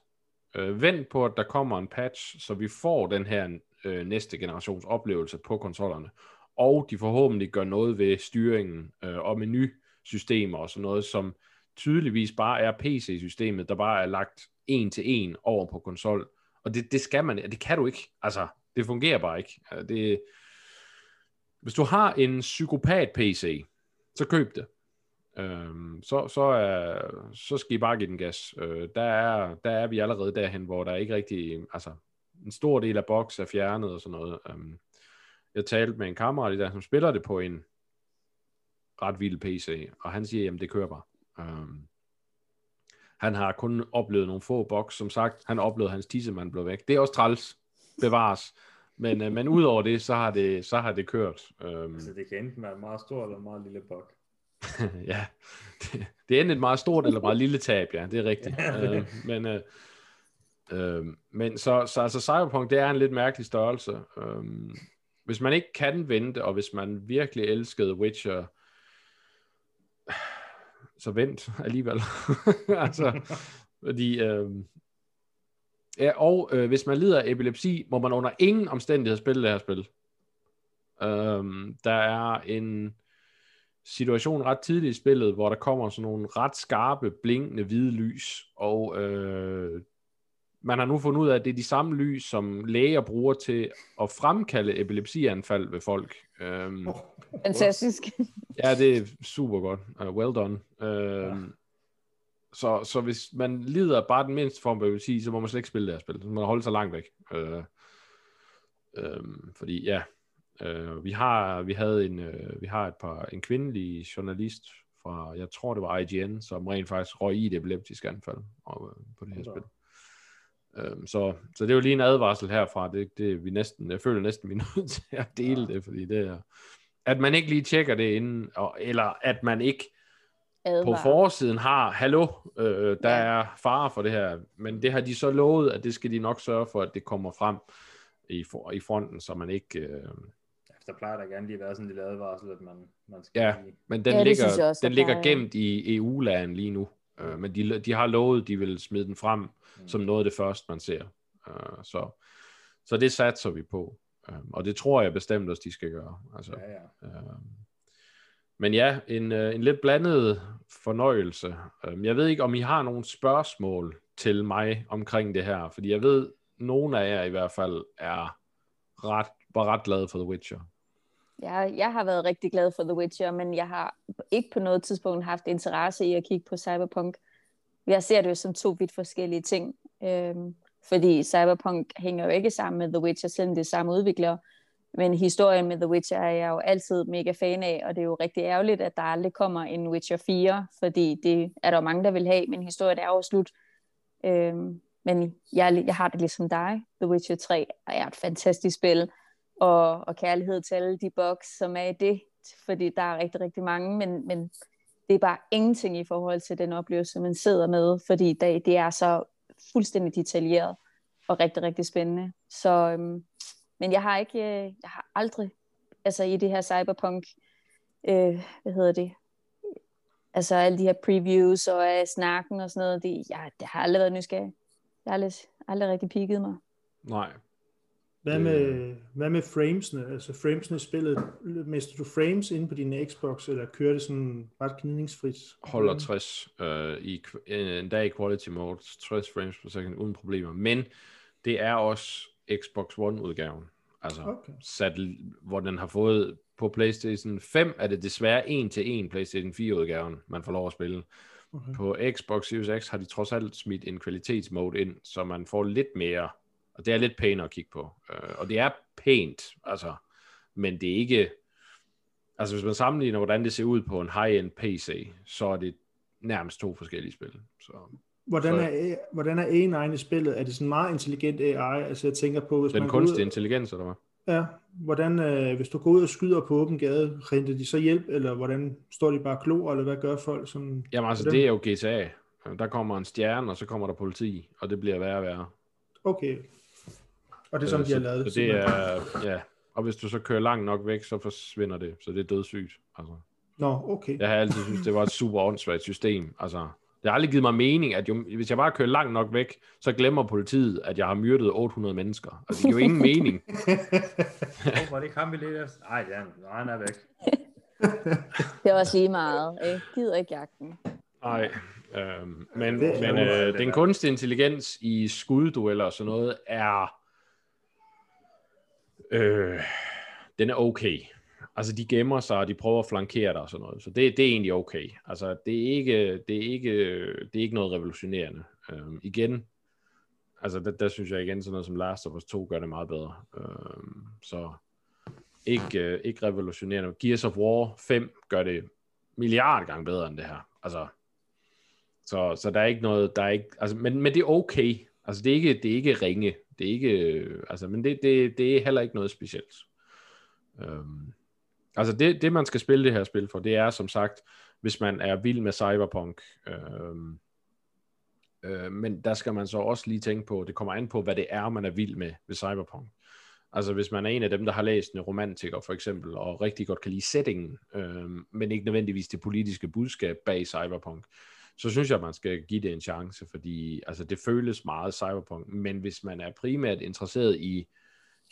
Øh, vent på, at der kommer en patch, så vi får den her øh, næste generations oplevelse på konsollerne. Og de forhåbentlig gør noget ved styringen øh, og menusystemer og sådan noget, som tydeligvis bare er PC-systemet, der bare er lagt en til en over på konsol. Og det, det skal man, det kan du ikke. Altså, det fungerer bare ikke. Øh, det, hvis du har en psykopat-PC, så køb det. Øhm, så, så, er, så skal I bare give den gas. Øh, der, er, der er vi allerede derhen, hvor der ikke rigtig, altså en stor del af boks er fjernet og sådan noget. Øhm, jeg talte med en kammerat i der, som spiller det på en ret vild PC, og han siger, jamen det kører bare. Øhm, han har kun oplevet nogle få boks, som sagt, han oplevede, at hans tissemand blev væk. Det er også træls, bevares. Men, øh, men udover det, så har det, så har det kørt. Øhm, altså det kan enten være en meget stor eller en meget lille bok. ja, det, det er enten et meget stort eller meget lille tab, ja, det er rigtigt. øh, men øh, øh, men så, så altså Cyberpunk, det er en lidt mærkelig størrelse. Øh, hvis man ikke kan vente, og hvis man virkelig elskede Witcher, så vent alligevel. altså, fordi, øh, ja, og øh, hvis man lider af epilepsi, må man under ingen omstændighed spille det her spil. Øh, der er en situation ret tidligt i spillet, hvor der kommer sådan nogle ret skarpe, blinkende hvide lys, og øh, man har nu fundet ud af, at det er de samme lys, som læger bruger til at fremkalde epilepsianfald ved folk. Øhm, Fantastisk. ja, det er super godt. Uh, well done. Øhm, ja. så, så hvis man lider bare den mindste form for epilepsi, så må man slet ikke spille det her spil. Så må man holde sig langt væk. Øh, øh, fordi ja, øh, vi har vi havde en øh, vi har et par en kvindelig journalist fra jeg tror det var IGN, som rent faktisk røg i et epileptisk anfald og, øh, på det her spil. Øhm, så, så det er jo lige en advarsel herfra. Det, det vi næsten, jeg føler næsten, vi er nødt til at dele ja. det, fordi det er, at man ikke lige tjekker det inden, og, eller at man ikke Advar. på forsiden har, hallo, øh, der ja. er fare for det her, men det har de så lovet, at det skal de nok sørge for, at det kommer frem i, for, i fronten, så man ikke... Øh, der plejer der gerne lige at være sådan en lille advarsel, at man, man skal Ja, lige... men den ja, ligger, også, den ligger gemt i EU-lagen lige nu. Uh, men de, de har lovet, de vil smide den frem mm. som noget af det første, man ser. Uh, så, så det satser vi på. Uh, og det tror jeg bestemt også, de skal gøre. Altså, ja, ja. Uh, men ja, en, uh, en lidt blandet fornøjelse. Uh, jeg ved ikke, om I har nogle spørgsmål til mig omkring det her, fordi jeg ved, nogle af jer i hvert fald er ret, var ret glade for The Witcher. Ja, jeg har været rigtig glad for The Witcher, men jeg har ikke på noget tidspunkt haft interesse i at kigge på Cyberpunk. Jeg ser det jo som to vidt forskellige ting, øhm, fordi Cyberpunk hænger jo ikke sammen med The Witcher, selvom det er samme udviklere. Men historien med The Witcher er jeg jo altid mega fan af, og det er jo rigtig ærgerligt, at der aldrig kommer en Witcher 4, fordi det er der jo mange, der vil have, men historien er jo slut. Øhm, men jeg, jeg har det ligesom dig. The Witcher 3 er et fantastisk spil og, og kærlighed til alle de boks, som er i det, fordi der er rigtig, rigtig mange, men, men det er bare ingenting i forhold til den oplevelse, man sidder med, fordi det, det er så fuldstændig detaljeret og rigtig, rigtig spændende. Så, øhm, men jeg har ikke, øh, jeg har aldrig, altså i det her cyberpunk, øh, hvad hedder det, altså alle de her previews og uh, snakken og sådan noget, det, jeg, det har aldrig været nysgerrig. Jeg har aldrig, aldrig rigtig pigget mig. Nej, hvad med, hvad med framesene? Altså framesene i spillet, mister du frames inde på din Xbox, eller kører det sådan ret gnidningsfrit? Holder 60 øh, i, en dag i quality mode, 60 frames per second uden problemer, men det er også Xbox One udgaven. Altså okay. sat, hvor den har fået på PlayStation 5 er det desværre en til en PlayStation 4 udgaven, man får lov at spille. Okay. På Xbox Series X har de trods alt smidt en kvalitetsmode ind, så man får lidt mere og det er lidt pænt at kigge på. Øh, og det er pænt, altså, men det er ikke... Altså hvis man sammenligner, hvordan det ser ud på en high-end PC, så er det nærmest to forskellige spil. Så, hvordan, så, er, hvordan er AI i spillet? Er det sådan meget intelligent AI? Altså jeg tænker på... Hvis den man kunstige ud... intelligens, eller hvad? Ja, hvordan, øh, hvis du går ud og skyder på åben gade, renter de så hjælp, eller hvordan står de bare klor, eller hvad gør folk? Sådan, Jamen altså, det er jo GTA. Der kommer en stjerne, og så kommer der politi, og det bliver værre og værre. Okay, og det er sådan, øh, de har lavet det. det er, ja. Og hvis du så kører langt nok væk, så forsvinder det. Så det er dødssygt. Altså. Nå, okay. Jeg har altid synes det var et super åndssvagt system. Altså, det har aldrig givet mig mening, at jo, hvis jeg bare kører langt nok væk, så glemmer politiet, at jeg har myrdet 800 mennesker. Altså, det giver jo ingen mening. Hvor det kan vi lidt efter? Nej, ja, han er væk. det er også lige meget. Jeg gider ikke jagten. Nej, øhm, men, men øh, den kunstige intelligens i skuddueller og sådan noget er øh, den er okay. Altså, de gemmer sig, og de prøver at flankere dig og sådan noget. Så det, det er egentlig okay. Altså, det er ikke, det er ikke, det er ikke noget revolutionerende. Øh, igen, altså, der, der synes jeg igen, sådan noget som Last of Us 2 gør det meget bedre. Øh, så ikke, øh, ikke revolutionerende. Gears of War 5 gør det milliard gange bedre end det her. Altså, så, så der er ikke noget, der er ikke, altså, men, men det er okay. Altså, det er ikke, det er ikke ringe. Det er ikke, øh, altså, men det, det, det er heller ikke noget specielt. Øhm, altså det, det, man skal spille det her spil for, det er som sagt hvis man er vild med cyberpunk. Øh, øh, men der skal man så også lige tænke på, det kommer an på, hvad det er, man er vild med ved cyberpunk. Altså hvis man er en af dem, der har læst en romantiker for eksempel, og rigtig godt kan lide settingen, øh, men ikke nødvendigvis det politiske budskab bag cyberpunk, så synes jeg, at man skal give det en chance, fordi altså, det føles meget cyberpunk, men hvis man er primært interesseret i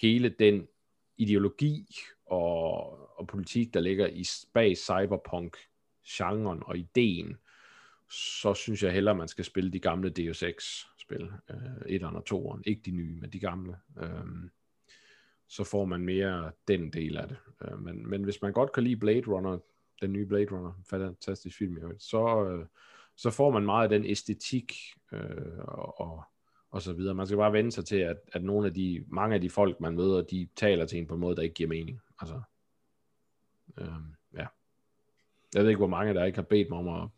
hele den ideologi og, og politik, der ligger i bag cyberpunk-genren og ideen, så synes jeg hellere, man skal spille de gamle Deus Ex-spil, øh, 1'eren og 2'eren, ikke de nye, men de gamle. Øh, så får man mere den del af det. Øh, men, men hvis man godt kan lide Blade Runner, den nye Blade Runner, fantastisk film, så, øh, så får man meget af den æstetik øh, og, og, og så videre. Man skal bare vende sig til, at, at nogle af de, mange af de folk, man møder, de taler til en på en måde, der ikke giver mening. Altså, øh, ja. Jeg ved ikke, hvor mange, der ikke har bedt mig om at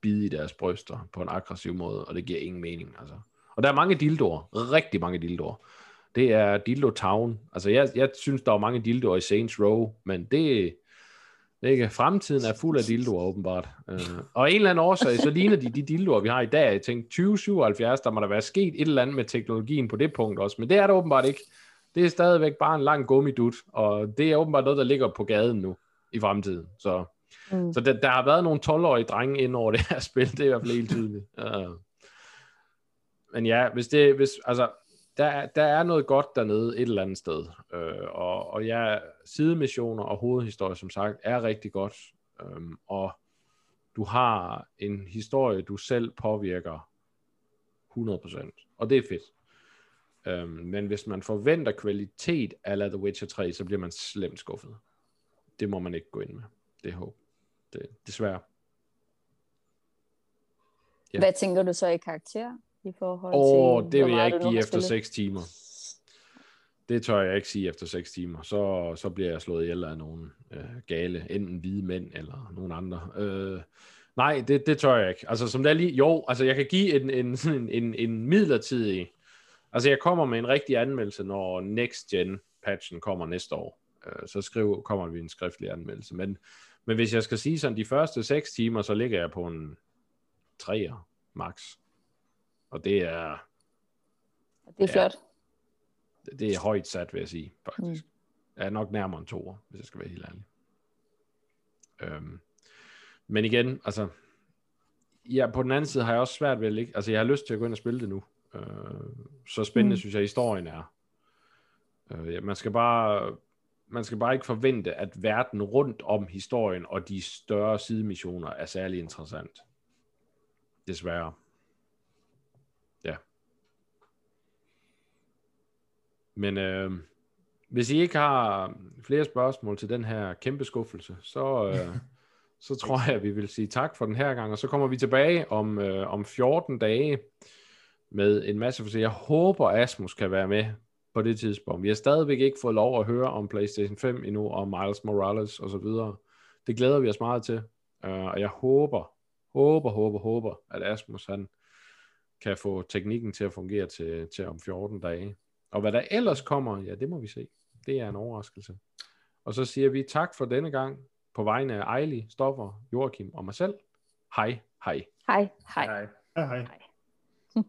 bide i deres bryster på en aggressiv måde, og det giver ingen mening. Altså. Og der er mange dildoer, rigtig mange dildoer. Det er Dildo Town. Altså, jeg, jeg synes, der er mange dildoer i Saints Row, men det, ikke? Fremtiden er fuld af dildoer, åbenbart. Uh, og en eller anden årsag, så ligner de de dildoer, vi har i dag. Jeg tænkte, 2077, der må der være sket et eller andet med teknologien på det punkt også, men det er der åbenbart ikke. Det er stadigvæk bare en lang gummidut, og det er åbenbart noget, der ligger på gaden nu i fremtiden. Så, mm. så der, der har været nogle 12-årige drenge ind over det her spil, det er i hvert fald helt tydeligt. Uh, men ja, hvis det, hvis, altså, der, der er noget godt dernede et eller andet sted. Øh, og, og ja, sidemissioner og hovedhistorie, som sagt, er rigtig godt. Øh, og du har en historie, du selv påvirker 100%. Og det er fedt. Øh, men hvis man forventer kvalitet af The Witcher 3, så bliver man slemt skuffet. Det må man ikke gå ind med. Det er håb. Det, desværre. Ja. Hvad tænker du så i karakter? I forhold oh, til, det vil jeg ikke give efter 6 timer. Det tør jeg ikke sige efter 6 timer. Så, så bliver jeg slået ihjel af nogen øh, gale, enten hvide mænd eller nogen andre. Øh, nej, det, det tør jeg ikke. Altså, som der lige, jo, altså jeg kan give en, en, en, en, en midlertidig, altså jeg kommer med en rigtig anmeldelse, når Next Gen patchen kommer næste år. Øh, så skriver, kommer vi en skriftlig anmeldelse. Men, men hvis jeg skal sige sådan, de første 6 timer, så ligger jeg på en 3'er max. Og det er... Det er ja, flot. Det, er højt sat, vil jeg sige, faktisk. Mm. Jeg er nok nærmere en toer, hvis jeg skal være helt ærlig. Øhm, men igen, altså, ja, på den anden side har jeg også svært ved at ligge, altså jeg har lyst til at gå ind og spille det nu. Øh, så spændende mm. synes jeg, historien er. Øh, ja, man skal bare, man skal bare ikke forvente, at verden rundt om historien og de større sidemissioner er særlig interessant. Desværre. Men øh, hvis I ikke har flere spørgsmål til den her kæmpe skuffelse, så, øh, så tror jeg, at vi vil sige tak for den her gang, og så kommer vi tilbage om, øh, om 14 dage med en masse for Jeg håber, Asmus kan være med på det tidspunkt. Vi har stadigvæk ikke fået lov at høre om PlayStation 5 endnu, og Miles Morales og så videre. Det glæder vi os meget til, øh, og jeg håber, håber, håber, håber, at Asmus han kan få teknikken til at fungere til, til om 14 dage. Og hvad der ellers kommer, ja, det må vi se. Det er en overraskelse. Og så siger vi tak for denne gang på vegne af Ejli, Stoffer, Joachim og mig selv. Hej, hej. Hej, hej. Hej, hej. hej. hej.